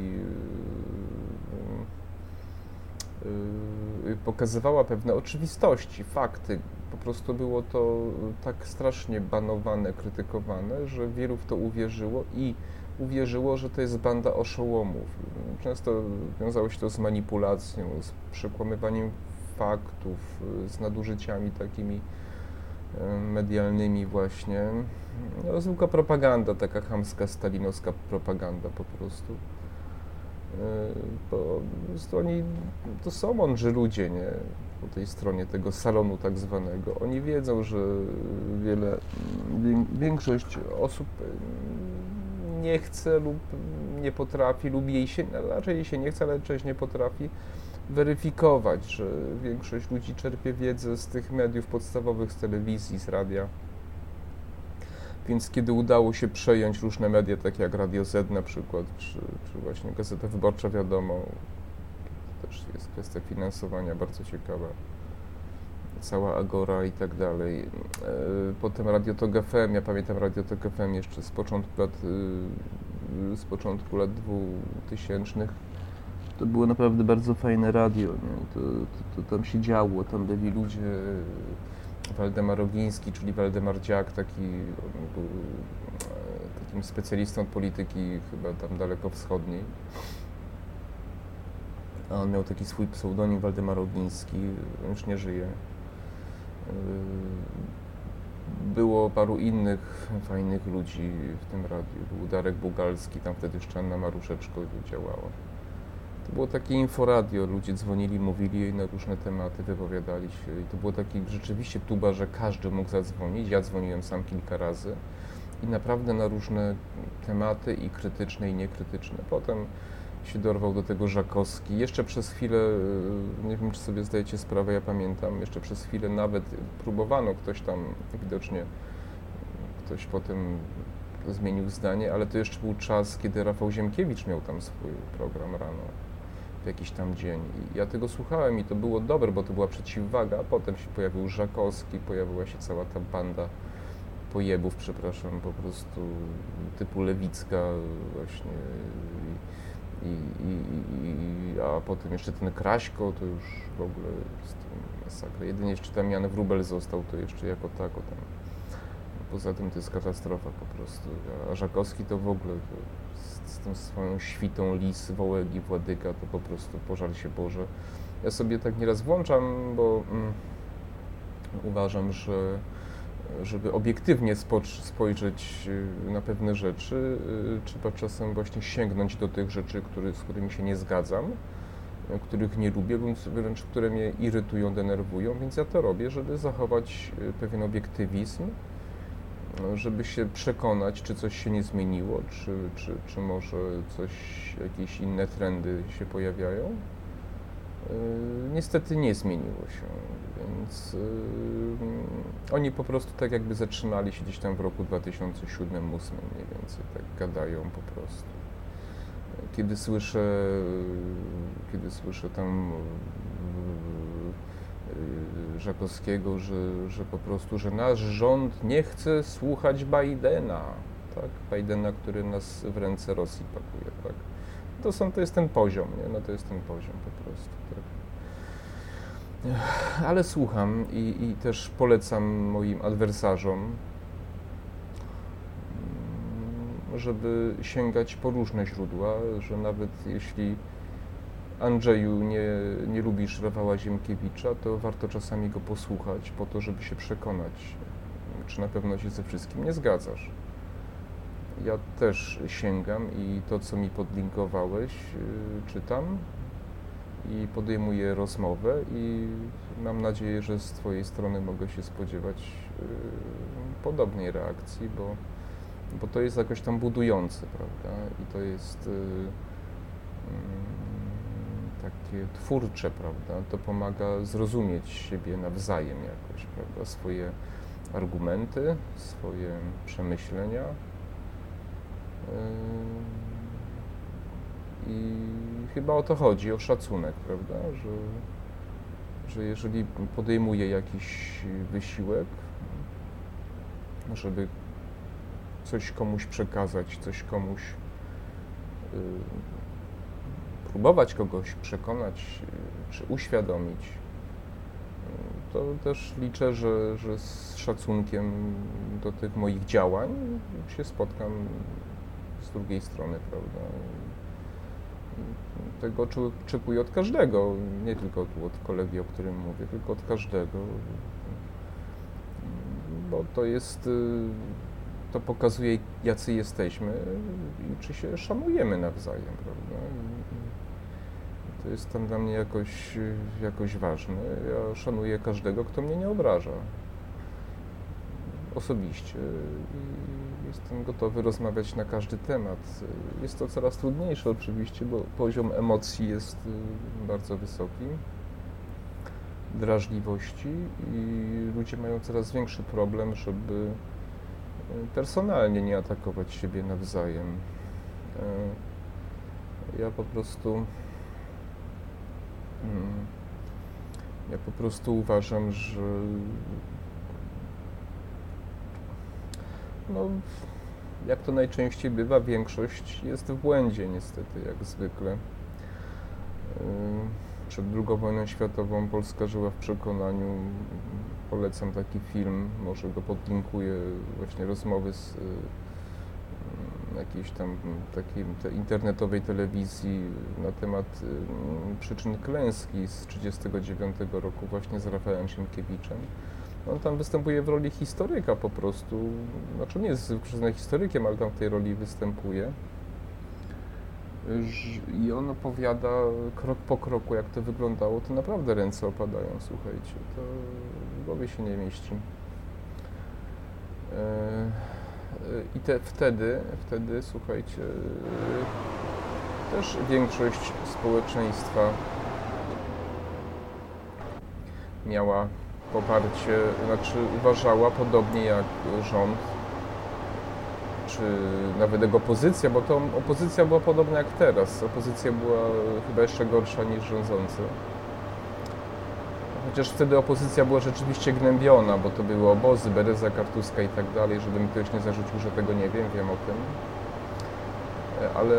yy, yy, pokazywała pewne oczywistości, fakty. Po prostu było to tak strasznie banowane, krytykowane, że wielu w to uwierzyło i uwierzyło, że to jest banda oszołomów. Często wiązało się to z manipulacją, z przekłamywaniem faktów, z nadużyciami takimi medialnymi właśnie. No, zwykła propaganda, taka chamska, stalinowska propaganda po prostu. Bo oni to są mądrzy ludzie, nie? Po tej stronie tego salonu tak zwanego. Oni wiedzą, że wiele, większość osób nie chce lub nie potrafi, lub jej się, raczej jej się nie chce, ale część nie potrafi weryfikować, że większość ludzi czerpie wiedzę z tych mediów podstawowych, z telewizji, z radia. Więc kiedy udało się przejąć różne media, takie jak Radio Z na przykład, czy, czy właśnie Gazeta Wyborcza Wiadomo, to też jest kwestia finansowania bardzo ciekawa, cała Agora i tak dalej. E, potem Radio Tok FM, ja pamiętam Radio Tok FM jeszcze z początku lat, y, z początku lat 2000 to było naprawdę bardzo fajne radio, nie? To, to, to tam się działo, tam byli ludzie, Waldemar Ogiński, czyli Waldemar Dziak, taki był e, takim specjalistą od polityki chyba tam daleko wschodniej. A on miał taki swój pseudonim Waldemar Ogiński, już nie żyje. E, było paru innych fajnych ludzi w tym radiu. Był Darek Bugalski, tam wtedy jeszcze Anna Maruszeczko działała. To było takie inforadio, ludzie dzwonili, mówili na różne tematy, wypowiadali się i to było taki rzeczywiście tuba, że każdy mógł zadzwonić. Ja dzwoniłem sam kilka razy i naprawdę na różne tematy i krytyczne i niekrytyczne. Potem się dorwał do tego Żakowski. Jeszcze przez chwilę, nie wiem czy sobie zdajecie sprawę, ja pamiętam, jeszcze przez chwilę nawet próbowano, ktoś tam widocznie, ktoś potem zmienił zdanie, ale to jeszcze był czas, kiedy Rafał Ziemkiewicz miał tam swój program rano jakiś tam dzień. I ja tego słuchałem i to było dobre, bo to była przeciwwaga, potem się pojawił Żakowski, pojawiła się cała ta banda pojebów, przepraszam, po prostu typu Lewicka właśnie i, i, i, a potem jeszcze ten Kraśko, to już w ogóle jest masakra. Jedynie jeszcze tam Jan Wrubel został, to jeszcze jako tako tam. Poza tym to jest katastrofa po prostu. A Żakowski to w ogóle to z tą swoją świtą lis, wołegi, władyka, to po prostu pożar się Boże. Ja sobie tak nieraz włączam, bo mm, uważam, że żeby obiektywnie spojrzeć y, na pewne rzeczy, y, trzeba czasem właśnie sięgnąć do tych rzeczy, który, z którymi się nie zgadzam, których nie lubię, wręcz które mnie irytują, denerwują, więc ja to robię, żeby zachować y, pewien obiektywizm, żeby się przekonać, czy coś się nie zmieniło, czy, czy, czy może coś, jakieś inne trendy się pojawiają. Yy, niestety nie zmieniło się, więc yy, oni po prostu tak jakby zatrzymali się gdzieś tam w roku 2007-2008 mniej więcej, tak gadają po prostu. Kiedy słyszę, kiedy słyszę tam Żakowskiego, że, że po prostu, że nasz rząd nie chce słuchać Bidena, tak? Bidena, który nas w ręce Rosji pakuje, tak? To, są, to jest ten poziom, nie? No to jest ten poziom po prostu, tak? Ale słucham i, i też polecam moim adwersarzom, mm, żeby sięgać po różne źródła, że nawet jeśli Andrzeju nie, nie lubisz Rafała Ziemkiewicza, to warto czasami go posłuchać po to, żeby się przekonać, czy na pewno się ze wszystkim nie zgadzasz. Ja też sięgam i to, co mi podlinkowałeś, yy, czytam i podejmuję rozmowę i mam nadzieję, że z Twojej strony mogę się spodziewać yy, podobnej reakcji, bo, bo to jest jakoś tam budujące, prawda? I to jest... Takie twórcze, prawda? To pomaga zrozumieć siebie nawzajem jakoś, prawda? Swoje argumenty, swoje przemyślenia. Yy, I chyba o to chodzi, o szacunek, prawda? Że, że jeżeli podejmuję jakiś wysiłek, żeby coś komuś przekazać, coś komuś yy, próbować kogoś przekonać y, czy uświadomić, y, to też liczę, że, że z szacunkiem do tych moich działań się spotkam z drugiej strony, prawda? Tego oczekuję od każdego, nie tylko tu od kolegi, o którym mówię, tylko od każdego, bo to jest, y, to pokazuje, jacy jesteśmy i czy się szanujemy nawzajem, prawda? Jest tam dla mnie jakoś, jakoś ważne. Ja szanuję każdego, kto mnie nie obraża. osobiście i jestem gotowy rozmawiać na każdy temat. Jest to coraz trudniejsze oczywiście, bo poziom emocji jest y, bardzo wysoki, drażliwości i ludzie mają coraz większy problem, żeby y, personalnie nie atakować siebie nawzajem. Y, ja po prostu ja po prostu uważam, że no, jak to najczęściej bywa, większość jest w błędzie niestety, jak zwykle. Przed II wojną światową Polska żyła w przekonaniu, polecam taki film, może go podlinkuję, właśnie rozmowy z yy, jakiejś tam takiej te internetowej telewizji na temat yy, przyczyn klęski z 1939 roku właśnie z Rafałem Siemkiewiczem. On tam występuje w roli historyka po prostu. Znaczy nie jest wykształconym historykiem, ale tam w tej roli występuje. I on opowiada krok po kroku, jak to wyglądało. To naprawdę ręce opadają, słuchajcie. To w głowie się nie mieści. E, I te, wtedy, wtedy, słuchajcie, też większość społeczeństwa miała poparcie, znaczy uważała podobnie jak rząd, czy nawet jego opozycja, bo to opozycja była podobna jak teraz. Opozycja była chyba jeszcze gorsza niż rządzący. Chociaż wtedy opozycja była rzeczywiście gnębiona, bo to były obozy, Bereza, Kartuska i tak dalej, żeby mi ktoś nie zarzucił, że tego nie wiem, wiem o tym. Ale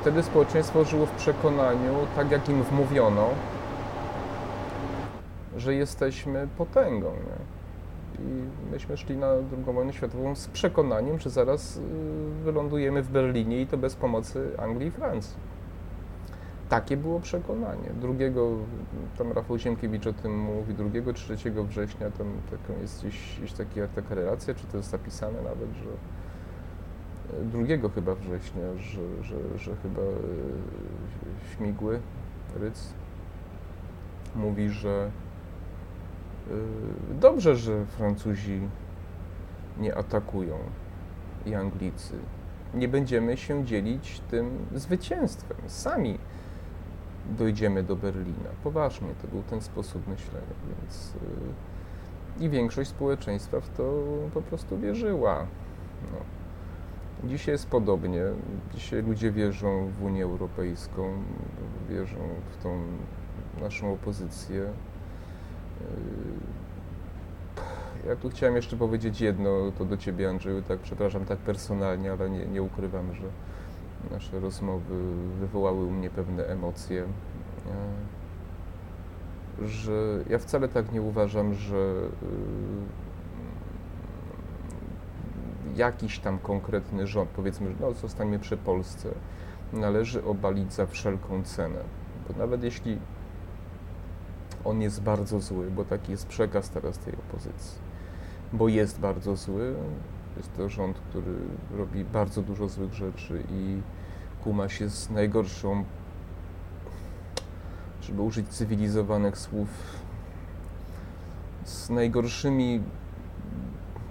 wtedy społeczeństwo żyło w przekonaniu, tak jak im wmówiono, że jesteśmy potęgą. Nie? I myśmy szli na II wojnę światową z przekonaniem, że zaraz y, wylądujemy w Berlinie i to bez pomocy Anglii i Francji. Takie było przekonanie. Drugiego, tam Rafał Ziemkiewicz o tym mówi, 2 3 września, tam jest gdzieś, gdzieś taki, taka relacja, czy to jest zapisane nawet, że y, drugiego chyba września, że, że, że chyba y, Śmigły, Ryc mówi, że Y, dobrze, że Francuzi nie atakują i Anglicy. Nie będziemy się dzielić tym zwycięstwem. Sami dojdziemy do Berlina. Poważnie, to był ten sposób myślenia, więc y, i większość społeczeństwa w to po prostu wierzyła. No. Dzisiaj jest podobnie. Dzisiaj ludzie wierzą w Unię Europejską, wierzą w tą naszą opozycję. Yy, ja tu chciałem jeszcze powiedzieć jedno, to do Ciebie Andrzeju, tak przepraszam, tak personalnie, ale nie, nie ukrywam, że nasze rozmowy wywołały u mnie pewne emocje. Yy, że ja wcale tak nie uważam, że yy, jakiś tam konkretny rząd, powiedzmy, no zostańmy przy Polsce, należy obalić za wszelką cenę. Bo nawet jeśli on jest bardzo zły, bo taki jest przekaz teraz tej opozycji. Bo jest bardzo zły. Jest to rząd, który robi bardzo dużo złych rzeczy i kuma się z najgorszą, żeby użyć cywilizowanych słów, z najgorszymi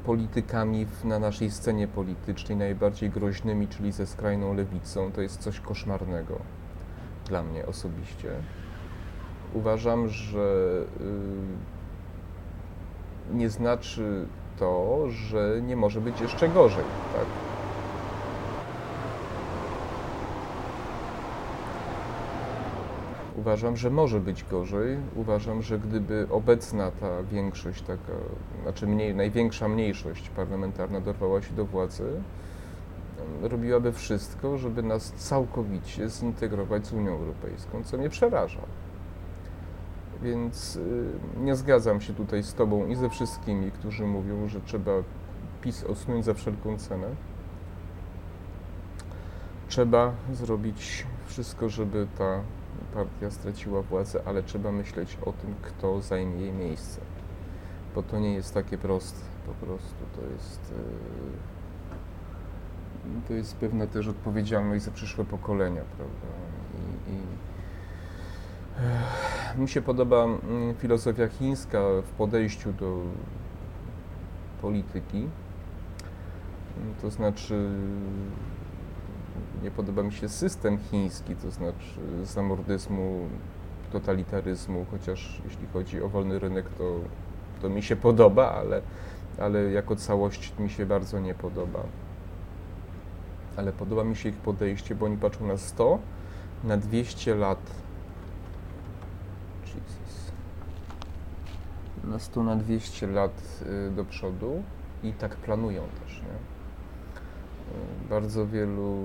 politykami na naszej scenie politycznej, najbardziej groźnymi, czyli ze skrajną lewicą. To jest coś koszmarnego dla mnie osobiście uważam, że y, nie znaczy to, że nie może być jeszcze gorzej. Tak? Uważam, że może być gorzej. Uważam, że gdyby obecna ta większość, taka, znaczy mniej, największa mniejszość parlamentarna dorwała się do władzy, robiłaby wszystko, żeby nas całkowicie zintegrować z Unią Europejską, co mnie przeraża. Więc y, nie zgadzam się tutaj z Tobą i ze wszystkimi, którzy mówią, że trzeba PiS odsunąć za wszelką cenę. Trzeba zrobić wszystko, żeby ta partia straciła władzę, ale trzeba myśleć o tym, kto zajmie jej miejsce. Bo to nie jest takie proste. Po prostu to jest. Y, to jest pewna też odpowiedzialność za przyszłe pokolenia, prawda? I, i mi się podoba mm, filozofia chińska w podejściu do polityki. To znaczy, nie podoba mi się system chiński, to znaczy zamordyzmu, totalitaryzmu, chociaż jeśli chodzi o wolny rynek, to, to mi się podoba, ale, ale jako całość mi się bardzo nie podoba. Ale podoba mi się ich podejście, bo oni patrzą na 100, na 200 lat. Na 100, na 200 lat y, do przodu i tak planują też, nie? Bardzo wielu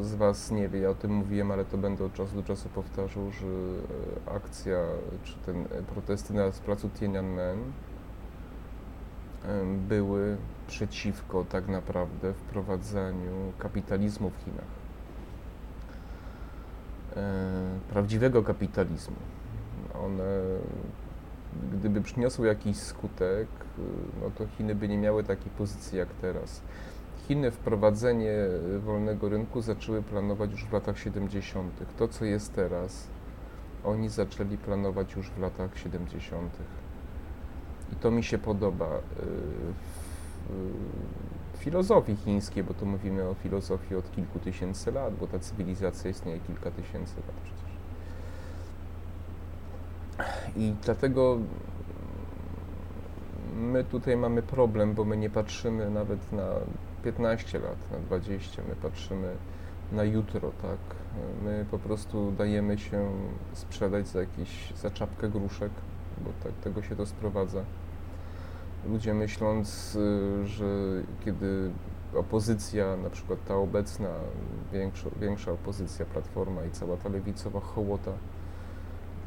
z Was nie wie, ja o tym mówiłem, ale to będę od czasu do czasu powtarzał, że akcja, czy ten protesty na placu Tiananmen były przeciwko tak naprawdę wprowadzaniu kapitalizmu w Chinach. Prawdziwego kapitalizmu. One, gdyby przyniosły jakiś skutek, no to Chiny by nie miały takiej pozycji jak teraz Chiny wprowadzenie wolnego rynku zaczęły planować już w latach 70. To, co jest teraz, oni zaczęli planować już w latach 70. I to mi się podoba y, w filozofii chińskiej, bo tu mówimy o filozofii od kilku tysięcy lat, bo ta cywilizacja istnieje kilka tysięcy lat przecież. I dlatego my tutaj mamy problem, bo my nie patrzymy nawet na 15 lat, na 20. My patrzymy na jutro, tak. My po prostu dajemy się sprzedać za jakieś, za czapkę gruszek, bo tak tego się to sprowadza. Ludzie myśląc, y, że kiedy opozycja, na przykład ta obecna, większa, większa opozycja, Platforma i cała ta lewicowa hołota,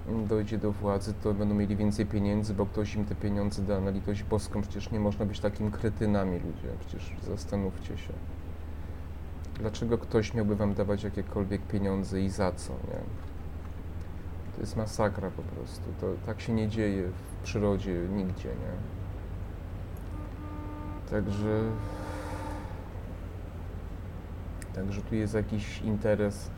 dojdzie do władzy, to będą mieli więcej pieniędzy, bo ktoś im te pieniądze da na litość boską. Przecież nie można być takim kretynami ludzie, przecież zastanówcie się. Dlaczego ktoś miałby wam dawać jakiekolwiek pieniądze i za co, nie? To jest masakra po prostu. To tak się nie dzieje w przyrodzie nigdzie, nie? Także... Także tu jest jakiś interes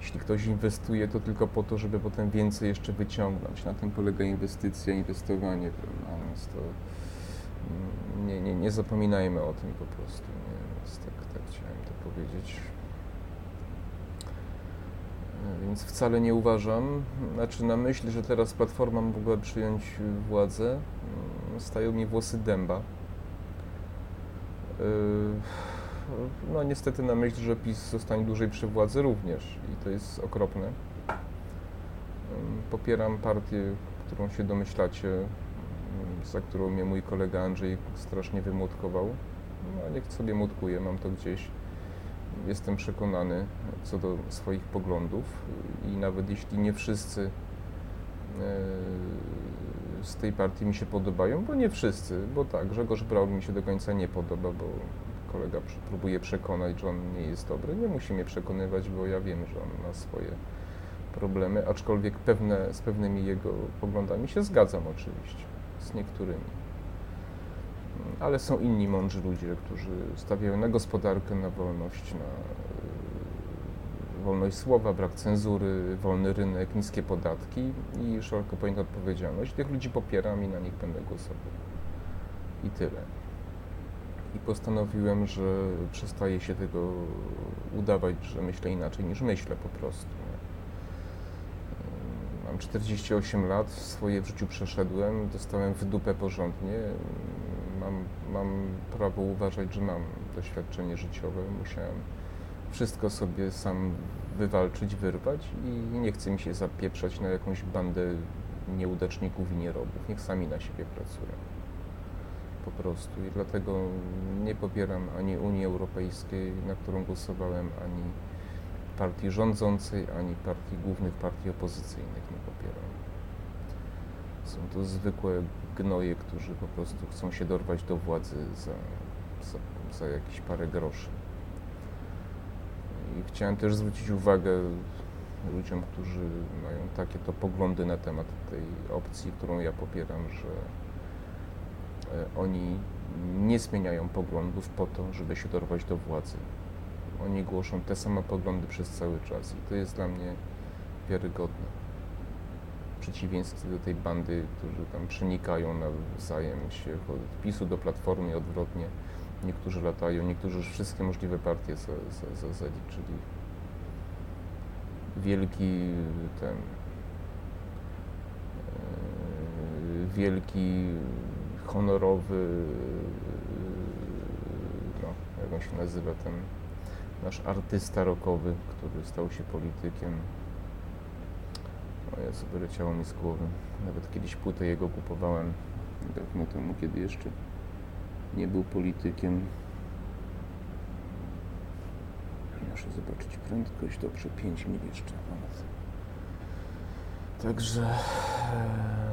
jeśli ktoś inwestuje, to tylko po to, żeby potem więcej jeszcze wyciągnąć. Na tym polega inwestycja, inwestowanie, prawda? Więc to mm, nie, nie, nie zapominajmy o tym po prostu. Nie? Więc tak, tak chciałem to powiedzieć. Więc wcale nie uważam, znaczy na myśl, że teraz Platforma mogła przyjąć władzę, mm, stają mi włosy dęba. Yy no niestety na myśl, że PiS zostanie dłużej przy władzy również i to jest okropne. Popieram partię, którą się domyślacie, za którą mnie mój kolega Andrzej strasznie wymłotkował. No, niech sobie młotkuje, mam to gdzieś. Jestem przekonany co do swoich poglądów i nawet jeśli nie wszyscy e, z tej partii mi się podobają, bo nie wszyscy, bo tak, Grzegorz Braun mi się do końca nie podoba, bo kolega próbuje przekonać, że on nie jest dobry. Nie musi mnie przekonywać, bo ja wiem, że on ma swoje problemy, aczkolwiek pewne, z pewnymi jego poglądami się zgadzam oczywiście, z niektórymi. Ale są inni mądrzy ludzie, którzy stawiają na gospodarkę, na wolność, na e, wolność słowa, brak cenzury, wolny rynek, niskie podatki i szeroko pojętą odpowiedzialność. Tych ludzi popieram i na nich będę głosował. I tyle i postanowiłem, że przestaję się tego udawać, że myślę inaczej niż myślę po prostu. Mam 48 lat, swoje w życiu przeszedłem, dostałem w dupę porządnie. Mam, mam prawo uważać, że mam doświadczenie życiowe. Musiałem wszystko sobie sam wywalczyć, wyrwać i nie chcę mi się zapieprzać na jakąś bandę nieudaczników i nierobów. Niech sami na siebie pracują po prostu i dlatego nie popieram ani Unii Europejskiej, na którą głosowałem, ani partii rządzącej, ani partii głównych partii opozycyjnych nie popieram. Są to zwykłe gnoje, którzy po prostu chcą się dorwać do władzy za, za, za jakieś parę groszy. I chciałem też zwrócić uwagę ludziom, którzy mają takie to poglądy na temat tej opcji, którą ja popieram, że oni nie zmieniają poglądów po to, żeby się dorwać do władzy. Oni głoszą te same poglądy przez cały czas i to jest dla mnie wiarygodne. przeciwieństwie do tej bandy, którzy tam przenikają nawzajem się od PiSu do Platformy odwrotnie. Niektórzy latają, niektórzy już wszystkie możliwe partie za, za, za, zaliczyli. Wielki ten e, wielki honorowy no, jak on się nazywa ten nasz artysta rockowy, który stał się politykiem. O Jezu, wyleciało mi z głowy. Nawet kiedyś płytę jego kupowałem dawno temu, kiedy jeszcze nie był politykiem. Muszę zobaczyć prędkość. Dobrze, 5 mil jeszcze. Także em,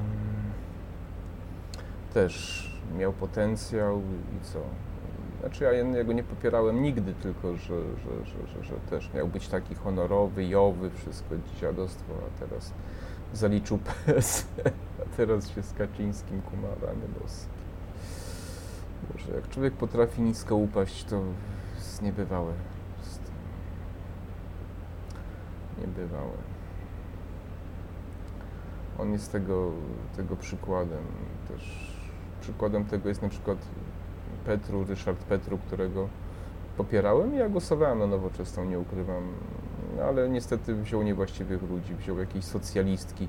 też miał potencjał i co? Znaczy ja jego nie popierałem nigdy, tylko że, że, że, że, że też miał być taki honorowy, jowy, wszystko dziadostwo, a teraz zaliczył PS, a teraz się z Kaczyńskim kumara, boski. Boże, jak człowiek potrafi nisko upaść, to jest niebywałe. Niebywałe. On jest tego, tego przykładem też. Przykładem tego jest na przykład Petru, Ryszard Petru, którego popierałem. Ja głosowałem na nowoczesną, nie ukrywam, ale niestety wziął niewłaściwych ludzi, wziął jakieś socjalistki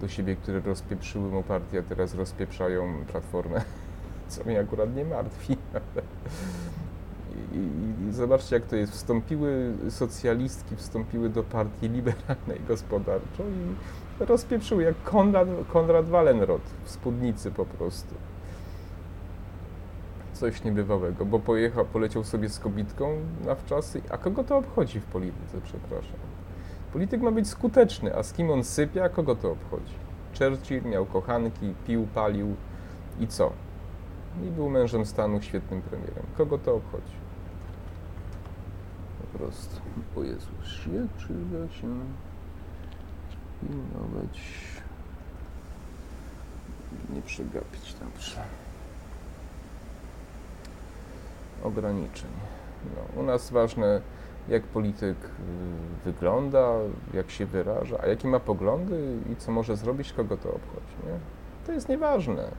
do siebie, które rozpieprzyły mu partię, a teraz rozpieprzają platformę, co mnie akurat nie martwi. I, zobaczcie, jak to jest. Wstąpiły socjalistki, wstąpiły do partii liberalnej gospodarczo i rozpieprzyły, jak Konrad, Konrad Wallenrod w spódnicy po prostu coś niebywałego, bo pojechał, poleciał sobie z kobitką na wczasy, a kogo to obchodzi w polityce, przepraszam. Polityk ma być skuteczny, a z kim on sypia, kogo to obchodzi? Churchill miał kochanki, pił, palił i co? I był mężem stanu, świetnym premierem. Kogo to obchodzi? Po prostu. O Jezu, się przyda się pilnować, nie przegapić, dobrze ograniczeń. No, u nas ważne, jak polityk y, wygląda, jak się wyraża, a jakie ma poglądy i co może zrobić, kogo to obchodzi. Nie? To jest nieważne.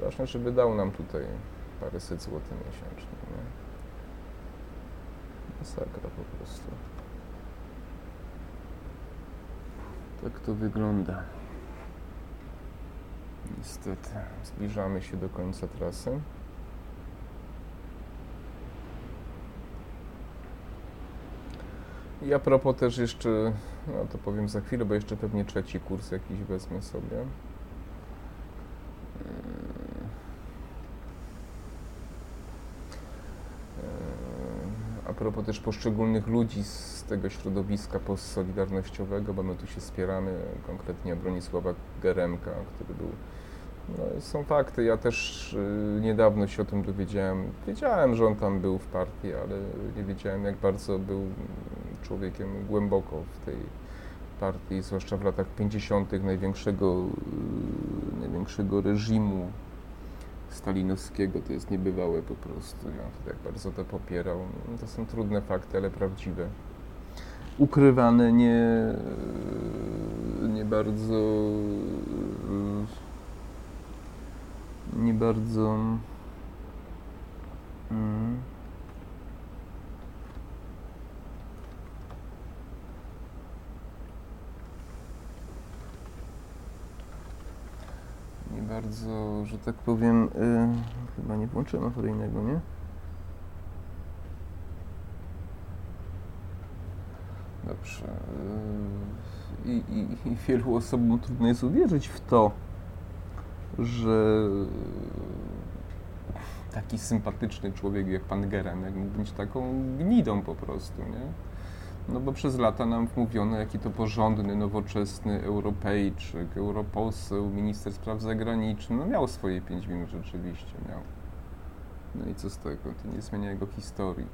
Ważne, żeby dał nam tutaj paręset złotych miesięcznie. Nie? Masakra po prostu. Tak to wygląda. Niestety, zbliżamy się do końca trasy. I a propos też jeszcze, no to powiem za chwilę, bo jeszcze pewnie trzeci kurs jakiś wezmę sobie. Yy. A propos też poszczególnych ludzi z tego środowiska postsolidarnościowego, bo my tu się spieramy, konkretnie Bronisława Geremka, który był no, są fakty. Ja też y, niedawno się o tym dowiedziałem. Wiedziałem, że on tam był w partii, ale nie wiedziałem, jak bardzo był człowiekiem głęboko w tej partii, zwłaszcza w latach 50. największego, y, największego reżimu stalinowskiego. To jest niebywałe po prostu. Ja tak bardzo to popierał. To są trudne fakty, ale prawdziwe. Ukrywane, nie, nie bardzo nie bardzo. Mm. Bardzo, że tak powiem, yy, chyba nie włączyłem awaryjnego, nie? Dobrze. Yy, i, i, wielu osobom trudno jest uwierzyć w to, że taki sympatyczny człowiek jak pan Gerem, jak mógł być taką gnidą po prostu, nie? No bo przez lata nam wmówiono, jaki to porządny, nowoczesny Europejczyk, europoseł, minister spraw zagranicznych. No miał swoje pięć minut rzeczywiście, miał. No i co z tego? To nie zmienia jego historii.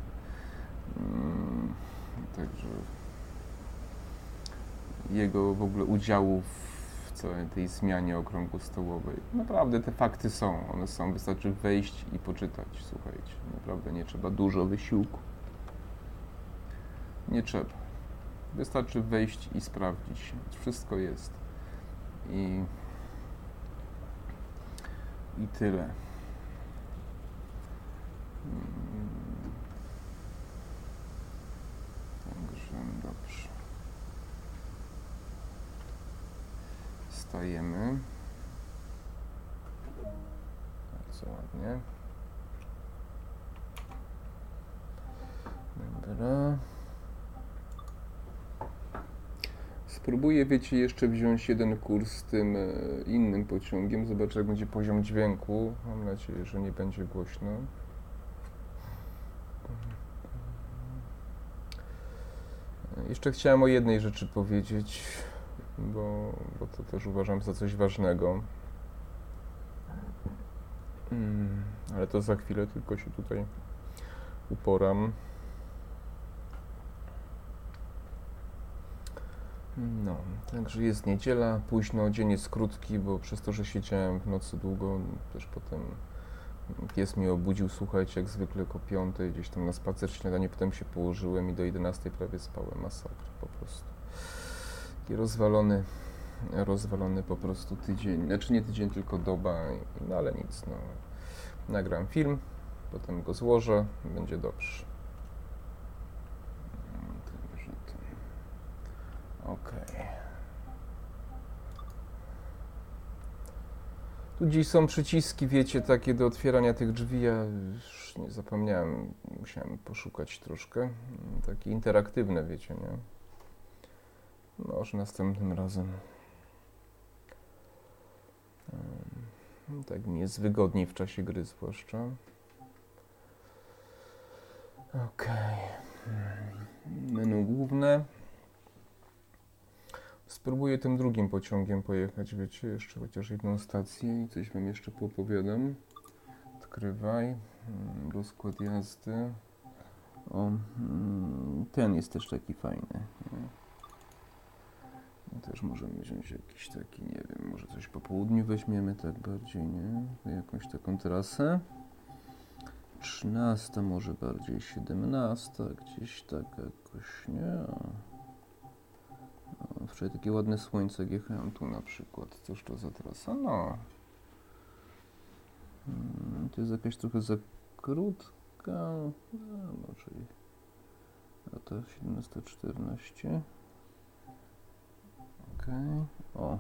Hmm, także jego w ogóle udziału w całej tej zmianie okrągło stołowej. Naprawdę te fakty są, one są, wystarczy wejść i poczytać, słuchajcie. Naprawdę nie trzeba dużo wysiłku. Nie trzeba. Wystarczy wejść i sprawdzić. Wszystko jest. I, i tyle. Mm. Także dobrze. Stajemy. Bardzo ładnie. Dobra. Spróbuję, wiecie, jeszcze wziąć jeden kurs z tym e, innym pociągiem. Zobaczę, jak będzie poziom dźwięku. Mam nadzieję, że nie będzie głośno. Jeszcze chciałem o jednej rzeczy powiedzieć, bo, bo to też uważam za coś ważnego. Mm, ale to za chwilę tylko się tutaj uporam. No, także jest niedziela, późno, dzień jest krótki, bo przez to, że siedziałem w nocy długo, też potem pies mnie obudził, słuchajcie, jak zwykle o piątej, gdzieś tam na spacer śniadanie, potem się położyłem i do 11 prawie spałem, masakra po prostu. Taki rozwalony, rozwalony po prostu tydzień, znaczy nie tydzień, tylko doba, no ale nic, no. Nagram film, potem go złożę, będzie dobrze. Także Okej. Tu gdzieś są przyciski, wiecie, takie do otwierania tych drzwi. Ja już nie zapomniałem, musiałem poszukać troszkę. Takie interaktywne, wiecie, nie? Może następnym razem. Tak mi jest wygodniej w czasie gry, zwłaszcza. Ok. Menu główne. Spróbuję tym drugim pociągiem pojechać, wiecie, jeszcze chociaż jedną stację i coś wam jeszcze poopowiadam. Odkrywaj. Rozkład jazdy. O, mm, ten jest też taki fajny. Nie? No Też możemy wziąć jakiś taki, nie wiem, może coś po południu weźmiemy tak bardziej, nie? Jakąś taką trasę. 13, może bardziej 17, gdzieś tak jakoś, nie? Wczoraj takie ładne słońce, jechałem tu na przykład. Cóż to za trasa? No. Mm, To jest jakaś trochę za krótka. No, może i lata 17-14. Okej. O.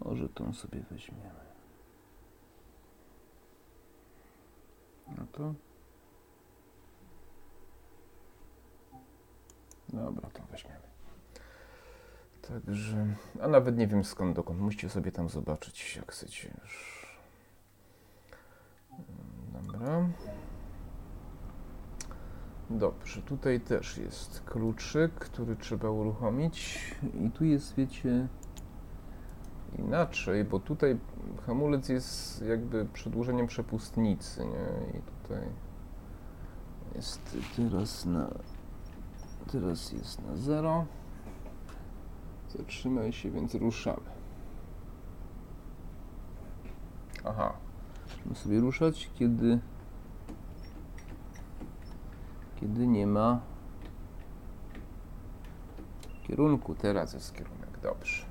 Może tą sobie weźmiemy. No to. Dobra, to weźmiemy. Także, a nawet nie wiem skąd dokąd. Musicie sobie tam zobaczyć, jak chcecie już. Dobra. Dobrze, tutaj też jest kluczyk, który trzeba uruchomić. I tu jest, wiecie, inaczej, bo tutaj hamulec jest jakby przedłużeniem przepustnicy, nie? I tutaj jest teraz na teraz jest na zero. Zatrzymaj się, więc ruszamy. Aha. Możemy sobie ruszać, kiedy kiedy nie ma kierunku. Teraz jest kierunek. Dobrze.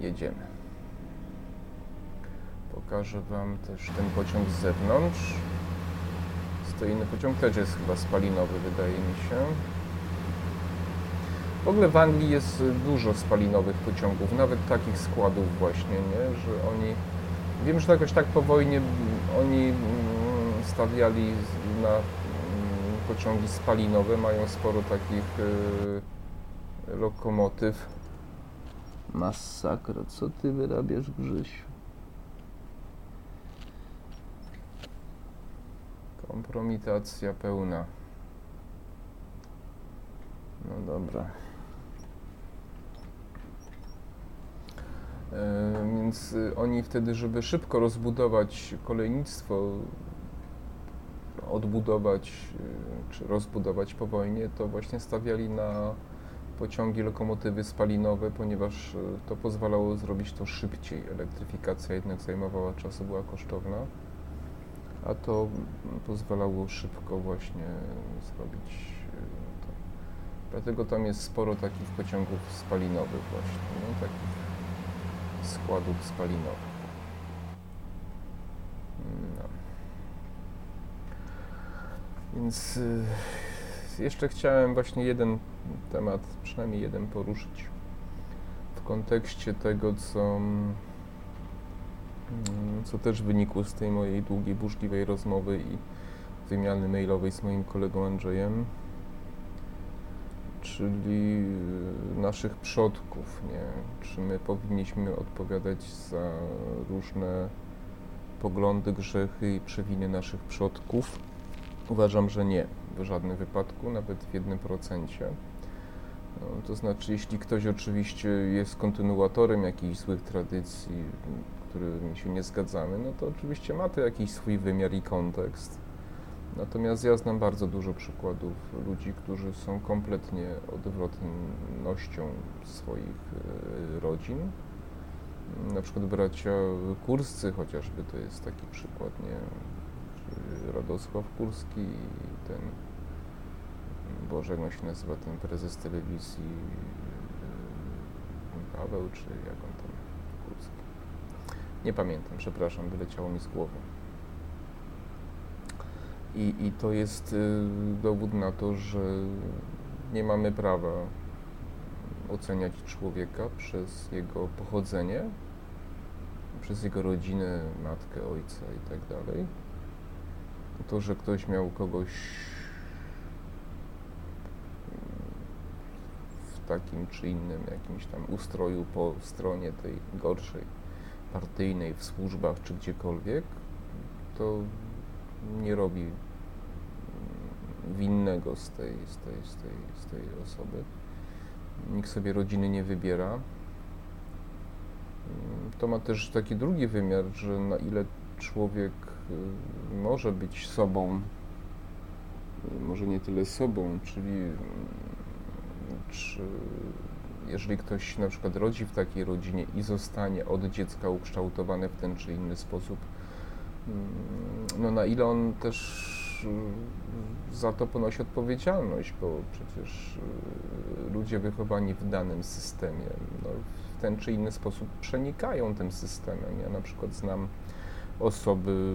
Jedziemy. Pokażę Wam też ten pociąg z zewnątrz. Stoi inny pociąg, też jest chyba spalinowy, wydaje mi się. W ogóle w Anglii jest dużo spalinowych pociągów, nawet takich składów właśnie, nie? że oni... Wiem, że jakoś tak po wojnie oni mm, stawiali na mm, pociągi spalinowe, mają sporo takich y, lokomotyw. Masakra, co ty wyrabiasz, Grzesiu? Kompromitacja pełna. No dobra. E, Więc y, oni wtedy, żeby szybko rozbudować kolejnictwo, odbudować y, czy rozbudować po wojnie, to właśnie stawiali na pociągi, lokomotywy spalinowe, ponieważ y, to pozwalało zrobić to szybciej. Elektryfikacja jednak zajmowała czasu, była kosztowna, a to pozwalało szybko właśnie zrobić to Dlatego tam jest sporo takich pociągów spalinowych właśnie, no, takich składów spalinowych. No. Więc y, jeszcze chciałem właśnie jeden temat, przynajmniej jeden poruszyć w kontekście tego, co, mm, co też wynikło z tej mojej długiej, burzliwej rozmowy i wymiany mailowej z moim kolegą Andrzejem, czyli y, naszych przodków, nie? Czy my powinniśmy odpowiadać za różne poglądy, grzechy i przewiny naszych przodków? Uważam, że nie, w żadnym wypadku, nawet w jednym procencie. No, to znaczy, jeśli ktoś oczywiście jest kontynuatorem jakichś złych tradycji, którymi się nie zgadzamy, no to oczywiście ma to jakiś swój wymiar i kontekst. Natomiast ja znam bardzo dużo przykładów ludzi, którzy są kompletnie odwrotnością swoich e, rodzin. Na przykład bracia Kurscy chociażby to jest taki przykład, nie? Radosław Kurski i ten, Boże, jak on się nazywa, ten prezes telewizji e, Paweł, czy jak on tam, Kurski. Nie pamiętam, przepraszam, wyleciało mi z głowy. I, I to jest y, dowód na to, że nie mamy prawa oceniać człowieka przez jego pochodzenie, przez jego rodzinę, matkę, ojca i tak dalej. To, że ktoś miał kogoś w takim czy innym jakimś tam ustroju po stronie tej gorszej, partyjnej, w służbach czy gdziekolwiek, to nie robi winnego z tej, z tej, z tej, z tej osoby. Nikt sobie rodziny nie wybiera. To ma też taki drugi wymiar, że na ile człowiek y, może być sobą, y, może nie tyle sobą, czyli y, czy jeżeli ktoś na przykład rodzi w takiej rodzinie i zostanie od dziecka ukształtowany w ten czy inny sposób, no na ile on też za to ponosi odpowiedzialność, bo przecież ludzie wychowani w danym systemie no, w ten czy inny sposób przenikają tym systemem. Ja na przykład znam osoby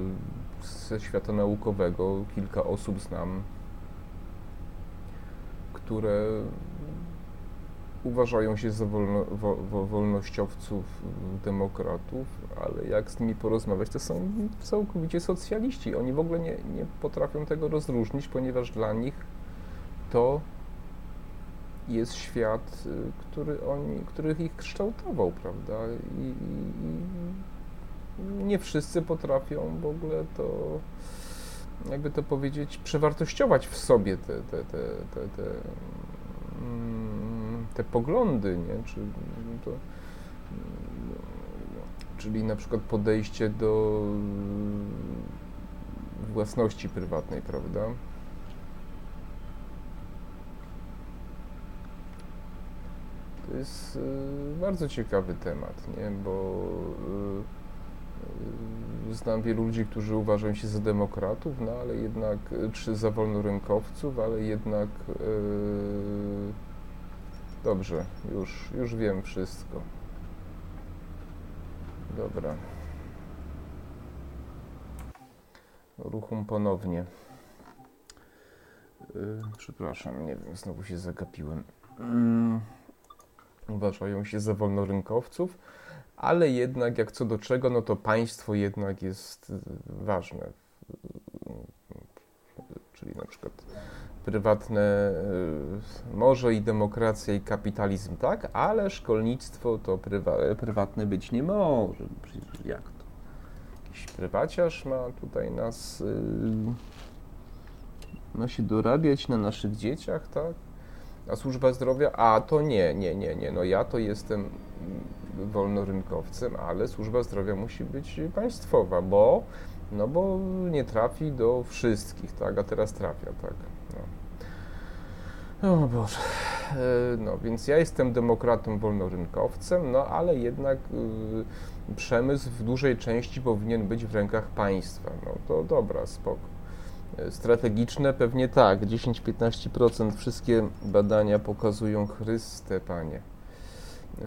ze świata naukowego, kilka osób znam, które uważają się za wolno, wo, wolnościowców, demokratów, ale jak z nimi porozmawiać, to są całkowicie socjaliści. Oni w ogóle nie, nie potrafią tego rozróżnić, ponieważ dla nich to jest świat, y, który oni, ich kształtował, prawda? I, i, i nie wszyscy potrafią w ogóle to, jakby to powiedzieć, przewartościować w sobie te, te, te, te, te mm, te poglądy, nie? Czy, to, czyli na przykład podejście do własności prywatnej, prawda? To jest y, bardzo ciekawy temat, nie? Bo y, y, znam wielu ludzi, którzy uważają się za demokratów, no ale jednak, czy za wolnorynkowców, ale jednak Dobrze, już, już wiem wszystko. Dobra. Ruchum ponownie. Yy, przepraszam, nie wiem, znowu się zagapiłem. Yy, uważają się za wolnorynkowców, ale jednak jak co do czego, no to państwo jednak jest ważne. Czyli na przykład prywatne, y, może i demokracja i kapitalizm, tak, ale szkolnictwo to prywa, prywatne być nie może. Jak to? Jakiś prywaciarz ma tutaj nas, yy, ma się dorabiać na naszych dzieciach, tak? A służba zdrowia? A to nie, nie, nie, nie. No ja to jestem wolnorynkowcem, ale służba zdrowia musi być państwowa, bo no bo nie trafi do wszystkich, tak, a teraz trafia, tak. No. O Boże. E, no więc ja jestem demokratą wolnorynkowcem, no ale jednak y, przemysł w dużej części powinien być w rękach państwa. No to dobra, spoko. Strategiczne pewnie tak, 10-15%. Wszystkie badania pokazują Chryste, panie.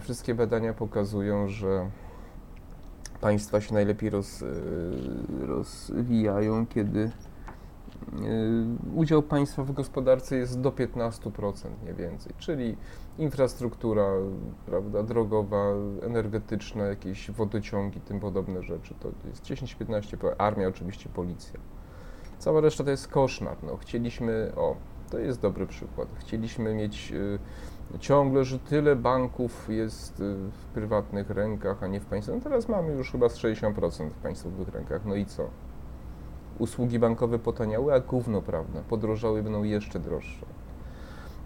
Wszystkie badania pokazują, że państwa się najlepiej roz, y, rozwijają, kiedy udział państwa w gospodarce jest do 15%, nie więcej. Czyli infrastruktura prawda, drogowa, energetyczna, jakieś wodociągi, tym podobne rzeczy. To jest 10-15%. Armia, oczywiście policja. Cała reszta to jest koszmar. No, chcieliśmy, o, to jest dobry przykład. Chcieliśmy mieć y, ciągle, że tyle banków jest y, w prywatnych rękach, a nie w państwie. No teraz mamy już chyba z 60% w państwowych rękach. No i co? Usługi bankowe potaniały, a gówno, prawda? Podrożały, będą jeszcze droższe.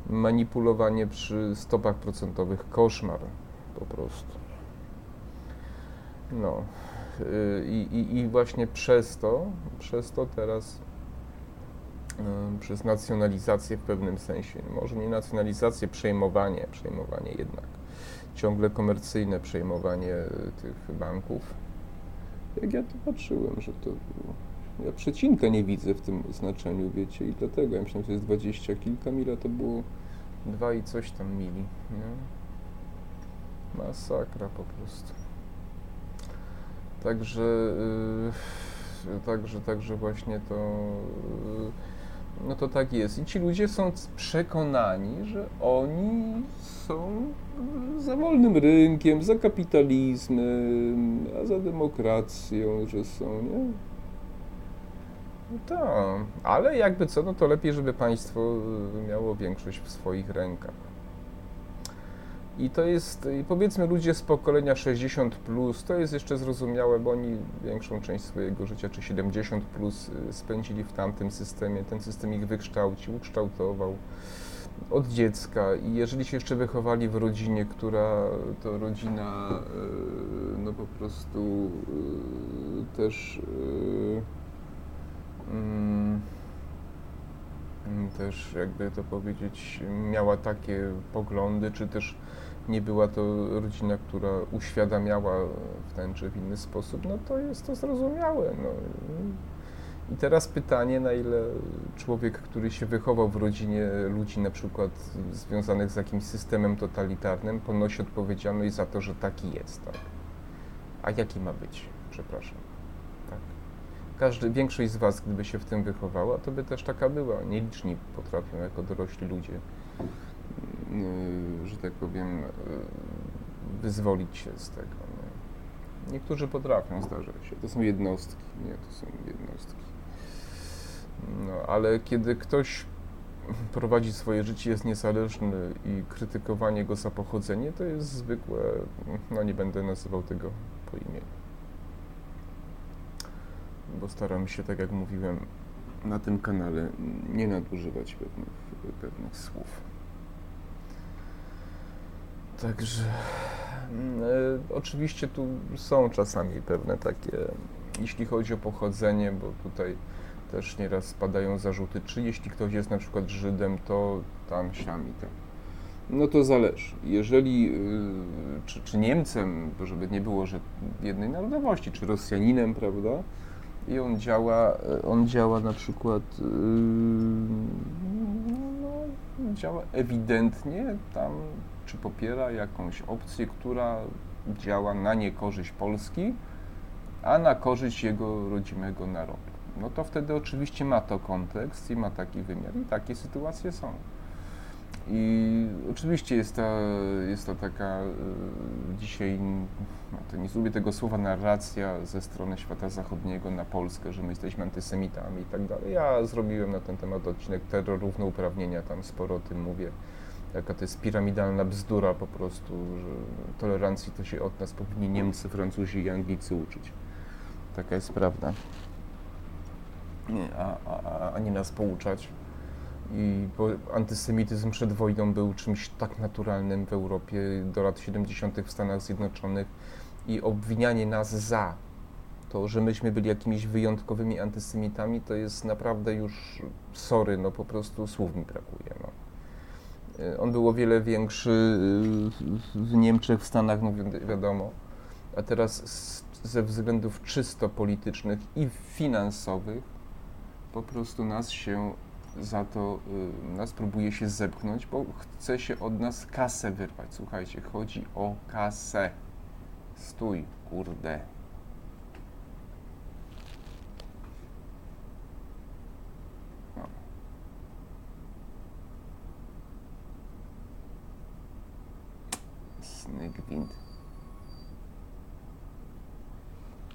Manipulowanie przy stopach procentowych, koszmar po prostu. No. Y, I, i, I właśnie przez to, przez to teraz przez nacjonalizację w pewnym sensie. Może nie nacjonalizację, przejmowanie, przejmowanie jednak. Ciągle komercyjne przejmowanie e, tych banków. Jak ja to patrzyłem, że to było. Ja przecinka nie widzę w tym znaczeniu, wiecie, i dlatego ja myślałem, że jest dwadzieścia kilka mil, to było dwa i coś tam mili. Nie? Masakra po prostu. Także, yy, także, także właśnie to. Yy, no to tak jest. I ci ludzie są przekonani, że oni są za wolnym rynkiem, za kapitalizmem, a za demokracją, że są, nie? Tak, ale jakby co, no to lepiej, żeby państwo miało większość w swoich rękach. I to jest, powiedzmy, ludzie z pokolenia 60, plus, to jest jeszcze zrozumiałe, bo oni większą część swojego życia, czy 70, plus, y, spędzili w tamtym systemie. Ten system ich wykształcił, ukształtował od dziecka. I jeżeli się jeszcze wychowali w rodzinie, która to rodzina, y, no po prostu y, też. Mm, też jakby to powiedzieć, miała takie poglądy, czy też nie była to rodzina, która uświadamiała w ten czy w inny sposób, no to jest to zrozumiałe. No. I teraz pytanie, na ile człowiek, który się wychował w rodzinie ludzi na przykład związanych z jakimś systemem totalitarnym, ponosi odpowiedzialność za to, że taki jest, tak? A jaki ma być? Przepraszam. Każdy, większość z Was, gdyby się w tym wychowała, to by też taka była. Nieliczni potrafią jako dorośli ludzie Y, że tak powiem, y, wyzwolić się z tego. Nie? Niektórzy potrafią, zdarza się. To są jednostki, nie, to są jednostki. No, ale kiedy ktoś prowadzi swoje życie, jest niezależny i krytykowanie go za pochodzenie, to jest zwykłe, no nie będę nazywał tego po imieniu. Bo staram się, tak jak mówiłem, na tym kanale nie nadużywać pewnych, pewnych słów. Także y, oczywiście tu są czasami pewne takie, jeśli chodzi o pochodzenie, bo tutaj też nieraz padają zarzuty, czy jeśli ktoś jest na przykład Żydem, to tam siami tak. No to zależy. Jeżeli, y, czy, czy Niemcem, żeby nie było, że jednej narodowości, czy Rosjaninem, prawda? I on działa, on działa na przykład, no, działa ewidentnie tam czy popiera jakąś opcję, która działa na niekorzyść Polski, a na korzyść jego rodzimego narodu. No to wtedy oczywiście ma to kontekst i ma taki wymiar i takie sytuacje są. I oczywiście jest to, jest to taka y, dzisiaj, no to nie lubię tego słowa, narracja ze strony świata zachodniego na Polskę, że my jesteśmy antysemitami i tak dalej. Ja zrobiłem na ten temat odcinek terror równouprawnienia, tam sporo o tym mówię jaka to jest piramidalna bzdura po prostu, że tolerancji to się od nas powinni Niemcy, Francuzi i Anglicy uczyć. Taka jest prawda. Nie, a, a, a nie nas pouczać. I antysemityzm przed wojną był czymś tak naturalnym w Europie do lat 70. w Stanach Zjednoczonych i obwinianie nas za to, że myśmy byli jakimiś wyjątkowymi antysemitami, to jest naprawdę już sorry, no po prostu słów mi brakuje. No. Y, on był o wiele większy y, w Niemczech, w Stanach, no wiadomo. A teraz ze względów czysto politycznych i finansowych po prostu nas się za to, y, nas próbuje się zepchnąć, bo chce się od nas kasę wyrwać. Słuchajcie, chodzi o kasę. Stój, kurde. No. Snygwind.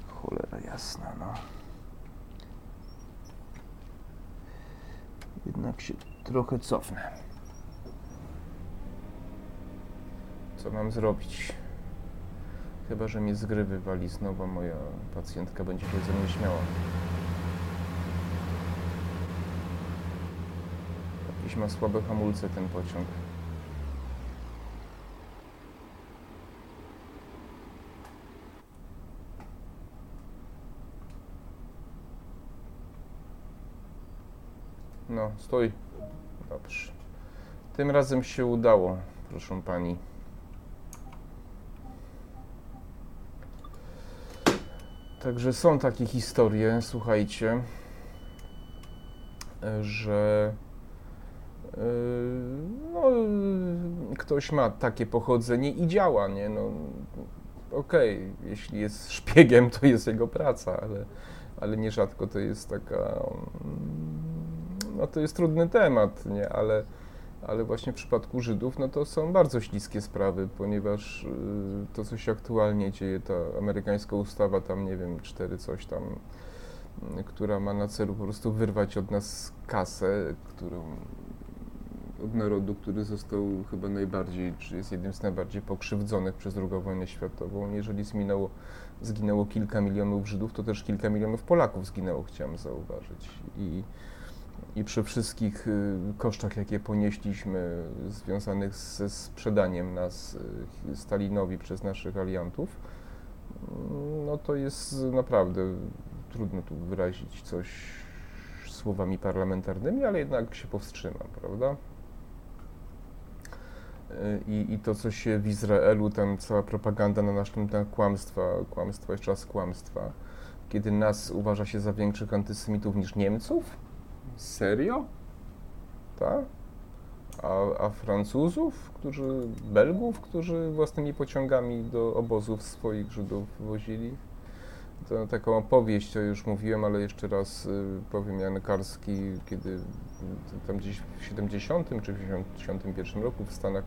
Cholera jasna, no. Jednak się trochę cofnę. Co mam zrobić? Chyba, że mnie z gry wywali znowu, moja pacjentka będzie się ze mnie śmiała. Jakiś ma słabe hamulce ten pociąg. No, stój. Dobrze. Tym razem się udało, proszę pani. Także są takie historie, słuchajcie, że yy, no, ktoś ma takie pochodzenie i działa, nie? No, okej, okay, jeśli jest szpiegiem, to jest jego praca, ale, ale nierzadko to jest taka no to jest trudny temat, nie? Ale, ale właśnie w przypadku Żydów, no to są bardzo śliskie sprawy, ponieważ y, to, co się aktualnie dzieje, ta amerykańska ustawa, tam nie wiem, cztery coś tam, y, która ma na celu po prostu wyrwać od nas kasę, którą od narodu, który został chyba najbardziej, czy jest jednym z najbardziej pokrzywdzonych przez II wojnę światową. Jeżeli zginęło, zginęło kilka milionów Żydów, to też kilka milionów Polaków zginęło, chciałem zauważyć. I i przy wszystkich y, kosztach, jakie ponieśliśmy związanych ze sprzedaniem nas y, Stalinowi przez naszych aliantów, mm, no to jest naprawdę trudno tu wyrazić coś słowami parlamentarnymi, ale jednak się powstrzymam, prawda? Y, I, I to, co się w Izraelu, tam cała propaganda na naszym tam kłamstwa, kłamstwa jeszcze raz kłamstwa, kiedy nas uważa się za większych antysemitów niż Niemców, Serio? Tak? A, a Francuzów, którzy, Belgów, którzy własnymi pociągami do obozów swoich Żydów wozili? To taką opowieść, to już mówiłem, ale jeszcze raz y, powiem, Jan Karski, kiedy tam gdzieś w 70 czy w 71 roku w Stanach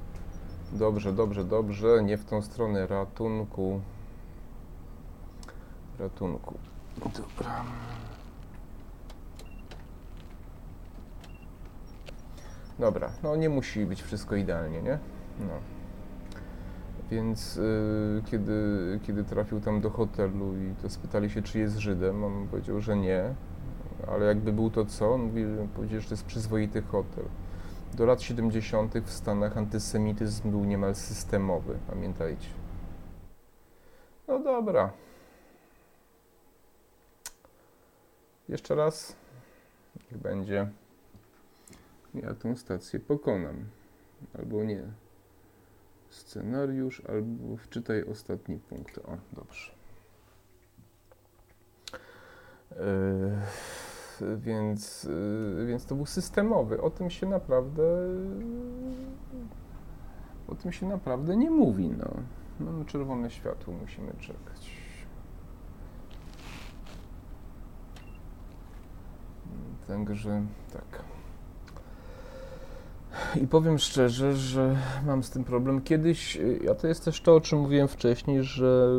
Dobrze, dobrze, dobrze, nie w tą stronę ratunku. Ratunku. Dobra. Dobra, no nie musi być wszystko idealnie, nie? No. Więc y, kiedy, kiedy trafił tam do hotelu i to spytali się, czy jest Żydem, on powiedział, że nie, ale jakby był to co? On mówi, powiedział, że to jest przyzwoity hotel. Do lat 70. w Stanach antysemityzm był niemal systemowy, pamiętajcie. No dobra. Jeszcze raz. Niech będzie ja tą stację pokonam. Albo nie. Scenariusz, albo wczytaj ostatni punkt. O, dobrze. Yy, więc, yy, więc to był systemowy. O tym się naprawdę o tym się naprawdę nie mówi. No. Mamy czerwone światło, musimy czekać. Także tak. I powiem szczerze, że mam z tym problem. Kiedyś, y, a to jest też to, o czym mówiłem wcześniej, że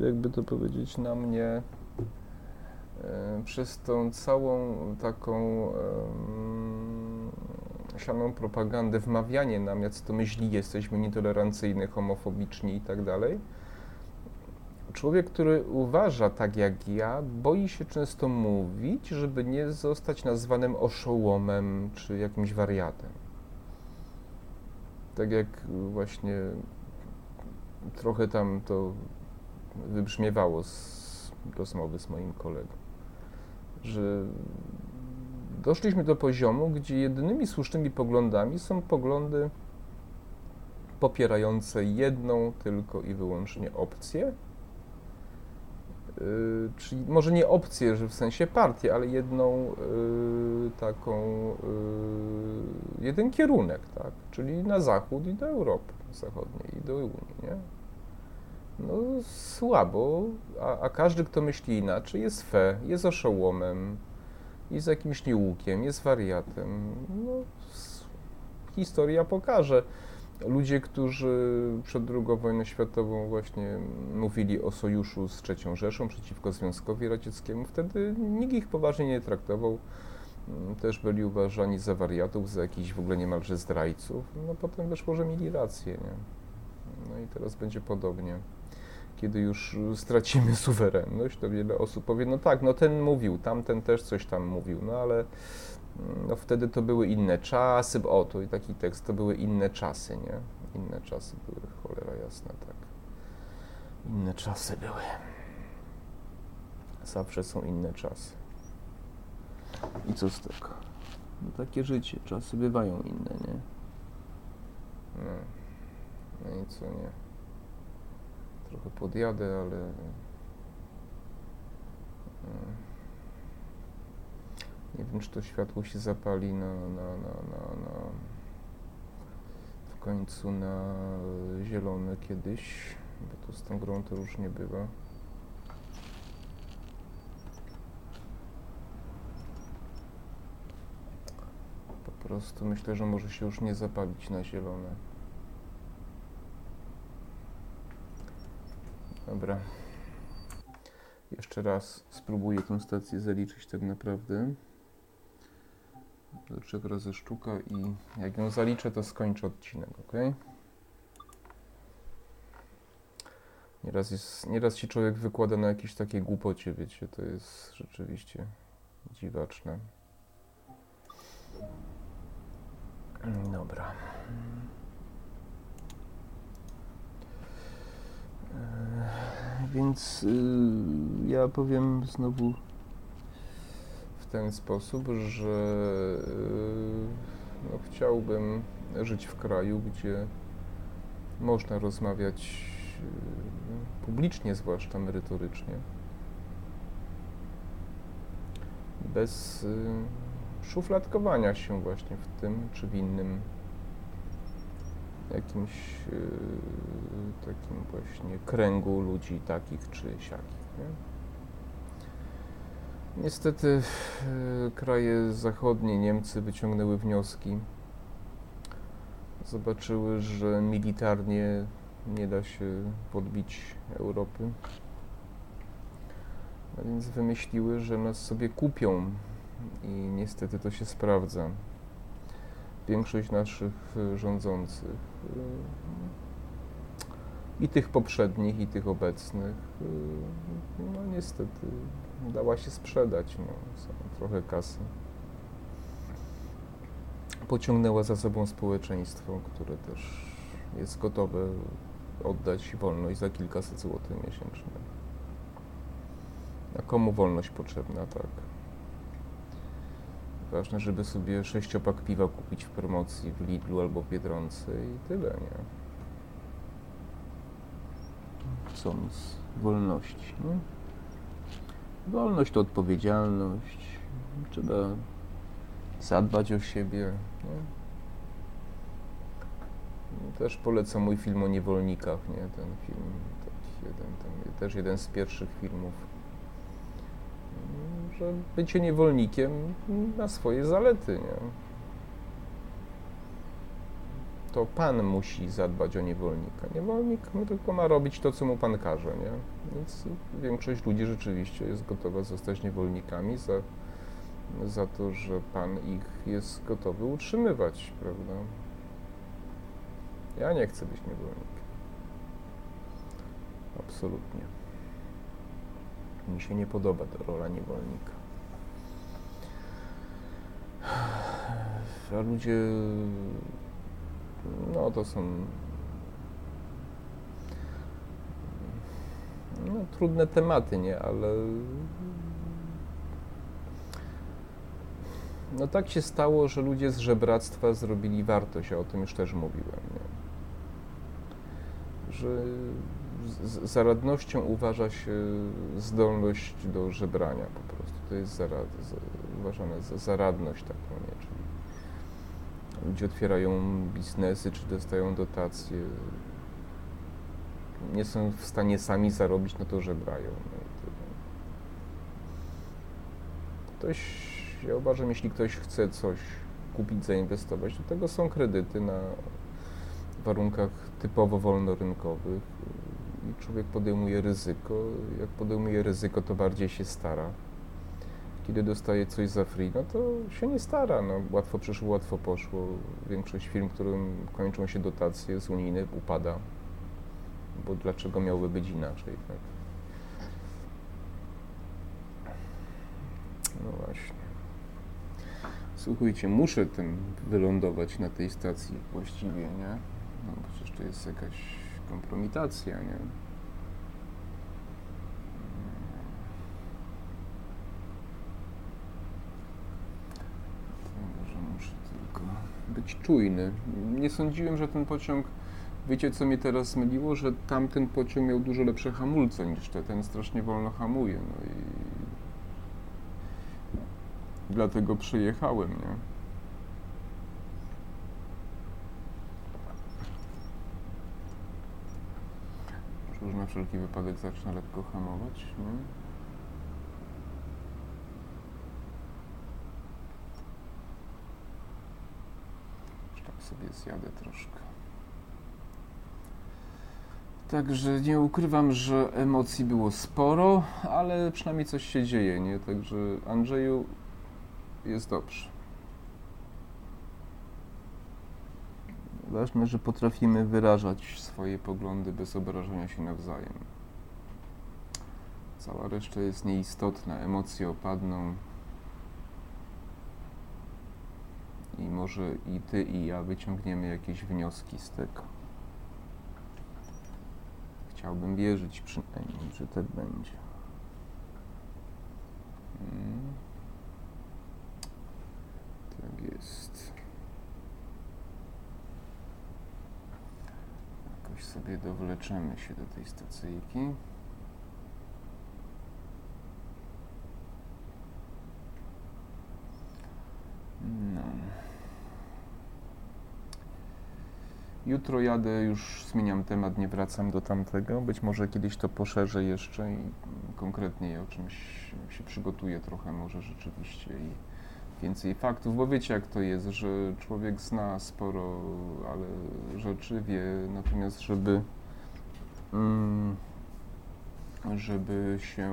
y, jakby to powiedzieć, na mnie y, przez tą całą taką sianą propagandę, wmawianie nam, jacy to myśli jesteśmy nietolerancyjni, homofobiczni i tak dalej. Człowiek, który uważa tak jak ja, boi się często mówić, żeby nie zostać nazwanym oszołomem czy jakimś wariatem. Tak jak właśnie trochę tam to wybrzmiewało z rozmowy z moim kolegą, że doszliśmy do poziomu, gdzie jedynymi słusznymi poglądami są poglądy popierające jedną tylko i wyłącznie opcję, czyli może nie opcję, że w sensie partię, ale jedną y, taką, y, jeden kierunek, tak? czyli na zachód i do Europy Zachodniej i do Unii. Nie? No słabo, a, a każdy, kto myśli inaczej, jest fe, jest oszołomem, jest jakimś nieukiem, jest wariatem. No, historia pokaże. Ludzie, którzy przed II wojną światową właśnie mówili o sojuszu z III Rzeszą przeciwko Związkowi Radzieckiemu, wtedy nikt ich poważnie nie traktował. Też byli uważani za wariatów, za jakichś w ogóle niemalże zdrajców. No potem wyszło, że mieli rację. Nie? No i teraz będzie podobnie. Kiedy już stracimy suwerenność, to wiele osób powie, no tak, no ten mówił, tamten też coś tam mówił, no ale no wtedy to były inne czasy, o, to i taki tekst, to były inne czasy, nie? Inne czasy były, cholera jasna, tak. Inne czasy były. Zawsze są inne czasy. I co z tego? No takie życie, czasy bywają inne, nie? No, no i co, nie? Trochę podjadę, ale... No. Nie wiem, czy to światło się zapali na, na, na, na, na w końcu na zielone kiedyś, bo to z tą grą to różnie bywa. Po prostu myślę, że może się już nie zapalić na zielone. Dobra. Jeszcze raz spróbuję tę stację zaliczyć tak naprawdę trzech razy sztuka i jak ją zaliczę, to skończę odcinek, ok? Nieraz, jest, nieraz się człowiek wykłada na jakieś takie głupocie, wiecie, to jest rzeczywiście dziwaczne. Dobra. E, więc y, ja powiem znowu ten sposób, że y, no, chciałbym żyć w kraju, gdzie można rozmawiać y, publicznie, zwłaszcza merytorycznie, bez y, szufladkowania się właśnie w tym czy w innym jakimś takim właśnie kręgu ludzi takich czy siakich. Nie? Niestety e, kraje zachodnie, Niemcy wyciągnęły wnioski. Zobaczyły, że militarnie nie da się podbić Europy. A więc wymyśliły, że nas sobie kupią i niestety to się sprawdza. Większość naszych rządzących i tych poprzednich, i tych obecnych, no niestety dała się sprzedać, no, trochę kasy. Pociągnęła za sobą społeczeństwo, które też jest gotowe oddać wolność za kilkaset złotych miesięcznie. A komu wolność potrzebna, tak? Ważne, żeby sobie sześciopak piwa kupić w promocji w Lidlu albo w Biedronce i tyle, nie? Z wolności, nie? Wolność to odpowiedzialność. Trzeba zadbać o siebie. Nie? Też polecam mój film o niewolnikach, nie? Ten film, jeden, ten, też jeden z pierwszych filmów. Że bycie niewolnikiem ma swoje zalety, nie? to Pan musi zadbać o niewolnika. Niewolnik tylko ma robić to, co mu Pan każe, nie? Więc większość ludzi rzeczywiście jest gotowa zostać niewolnikami za, za to, że Pan ich jest gotowy utrzymywać, prawda? Ja nie chcę być niewolnikiem. Absolutnie. Mi się nie podoba ta rola niewolnika. A ludzie no to są no, trudne tematy, nie, ale no tak się stało, że ludzie z żebractwa zrobili wartość, a o tym już też mówiłem. Nie? że z, zaradnością uważa się zdolność do żebrania po prostu. To jest zarad, uważane za zaradność taką, nie? Czyli ludzie otwierają biznesy, czy dostają dotacje, nie są w stanie sami zarobić, no to żebrają. No ktoś, ja uważam, jeśli ktoś chce coś kupić, zainwestować, do tego są kredyty na warunkach typowo wolnorynkowych i człowiek podejmuje ryzyko. Jak podejmuje ryzyko, to bardziej się stara. Kiedy dostaje coś za free, no to się nie stara. No, łatwo przyszło, łatwo poszło. Większość firm, którym kończą się dotacje z unijnych, upada. Bo dlaczego miałoby być inaczej? Tak? No właśnie. Słuchajcie, muszę tym wylądować na tej stacji właściwie, nie? No przecież to jest jakaś kompromitacja, nie? Muszę tylko być czujny. Nie sądziłem, że ten pociąg Wiecie, co mnie teraz zmyliło? Że tamten pociąg miał dużo lepsze hamulce niż ten. Ten strasznie wolno hamuje. No i dlatego przyjechałem, nie? Już na wszelki wypadek zacznę lekko hamować, nie? Tak sobie zjadę troszkę. Także nie ukrywam, że emocji było sporo, ale przynajmniej coś się dzieje, nie? Także Andrzeju, jest dobrze. Ważne, że potrafimy wyrażać swoje poglądy bez obrażania się nawzajem. Cała reszta jest nieistotna, emocje opadną. I może i ty, i ja wyciągniemy jakieś wnioski z tego. Chciałbym wierzyć przynajmniej, że tak będzie. Hmm. Tak jest. Jakoś sobie dowleczemy się do tej stacyjki. No. Jutro jadę, już zmieniam temat, nie wracam do tamtego. Być może kiedyś to poszerzę jeszcze i konkretniej o czymś się przygotuję trochę może rzeczywiście i więcej faktów, bo wiecie jak to jest, że człowiek zna sporo, ale rzeczy wie, natomiast żeby mm, żeby się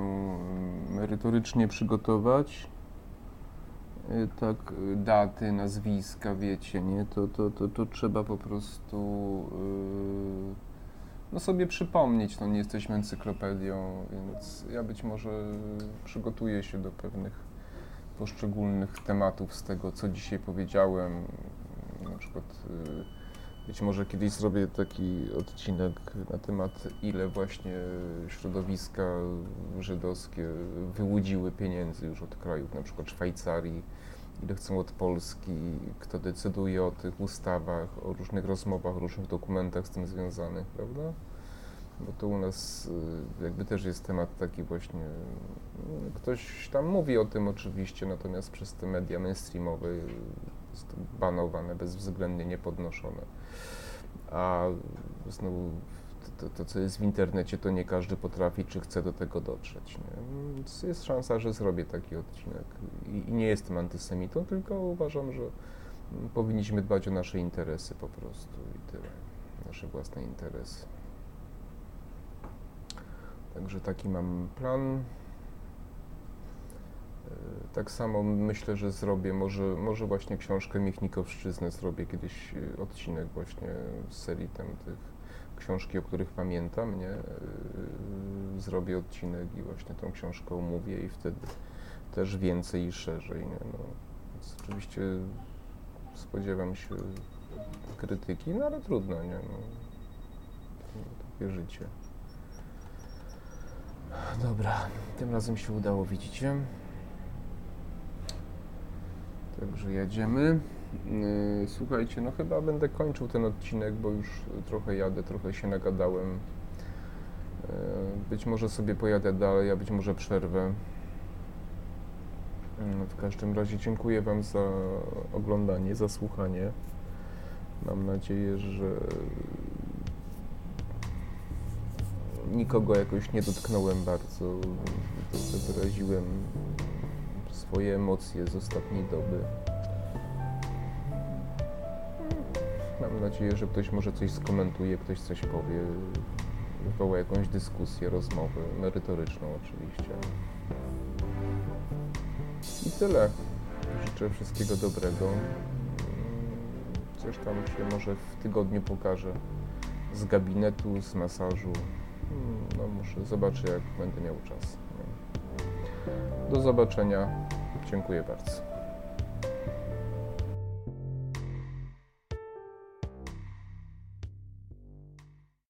merytorycznie przygotować, tak, daty, nazwiska, wiecie, nie, to, to, to, to trzeba po prostu yy, no sobie przypomnieć, no nie jesteśmy encyklopedią, więc ja być może przygotuję się do pewnych poszczególnych tematów z tego, co dzisiaj powiedziałem. Na przykład y, być może kiedyś zrobię taki odcinek na temat, ile właśnie środowiska żydowskie wyłudziły pieniędzy już od krajów, na przykład Szwajcarii, ile chcą od Polski, kto decyduje o tych ustawach, o różnych rozmowach, różnych dokumentach z tym związanych, prawda? bo to u nas y, jakby też jest temat taki właśnie, y, ktoś tam mówi o tym oczywiście, natomiast przez te media mainstreamowe jest to banowane, bezwzględnie niepodnoszone. A znowu to, to, co jest w internecie, to nie każdy potrafi, czy chce do tego dotrzeć. Nie? Więc jest szansa, że zrobię taki odcinek. I, I, nie jestem antysemitą, tylko uważam, że powinniśmy dbać o nasze interesy po prostu i tyle. Nasze własne interesy. Także taki mam plan. E, tak samo myślę, że zrobię, może, może właśnie książkę Michnikowszczyznę zrobię kiedyś e, odcinek właśnie z serii tam tych książki, o których pamiętam, nie? E, zrobię odcinek i właśnie tą książkę omówię i wtedy też więcej i szerzej, nie? No, więc oczywiście spodziewam się krytyki, no ale trudno, nie? No, takie życie. Dobra, tym razem się udało, widzicie? Także jedziemy. Yy, Słuchajcie, no chyba będę kończył ten odcinek, bo już trochę jadę, trochę się nagadałem. Yy, Być może sobie pojadę dalej, a być może przerwę. Yy, W każdym razie dziękuję Wam za oglądanie, za słuchanie. Mam nadzieję, że nikogo jakoś nie dotknąłem bardzo. Wyraziłem swoje emocje z ostatniej doby. Mam nadzieję, że ktoś może coś skomentuje, ktoś coś powie, wywoła jakąś dyskusję, rozmowę, merytoryczną oczywiście. I tyle. Życzę wszystkiego dobrego. Coś tam się może w tygodniu pokaże z gabinetu, z masażu. No muszę, zobaczę jak będę miał czas. Do zobaczenia. Dziękuję bardzo.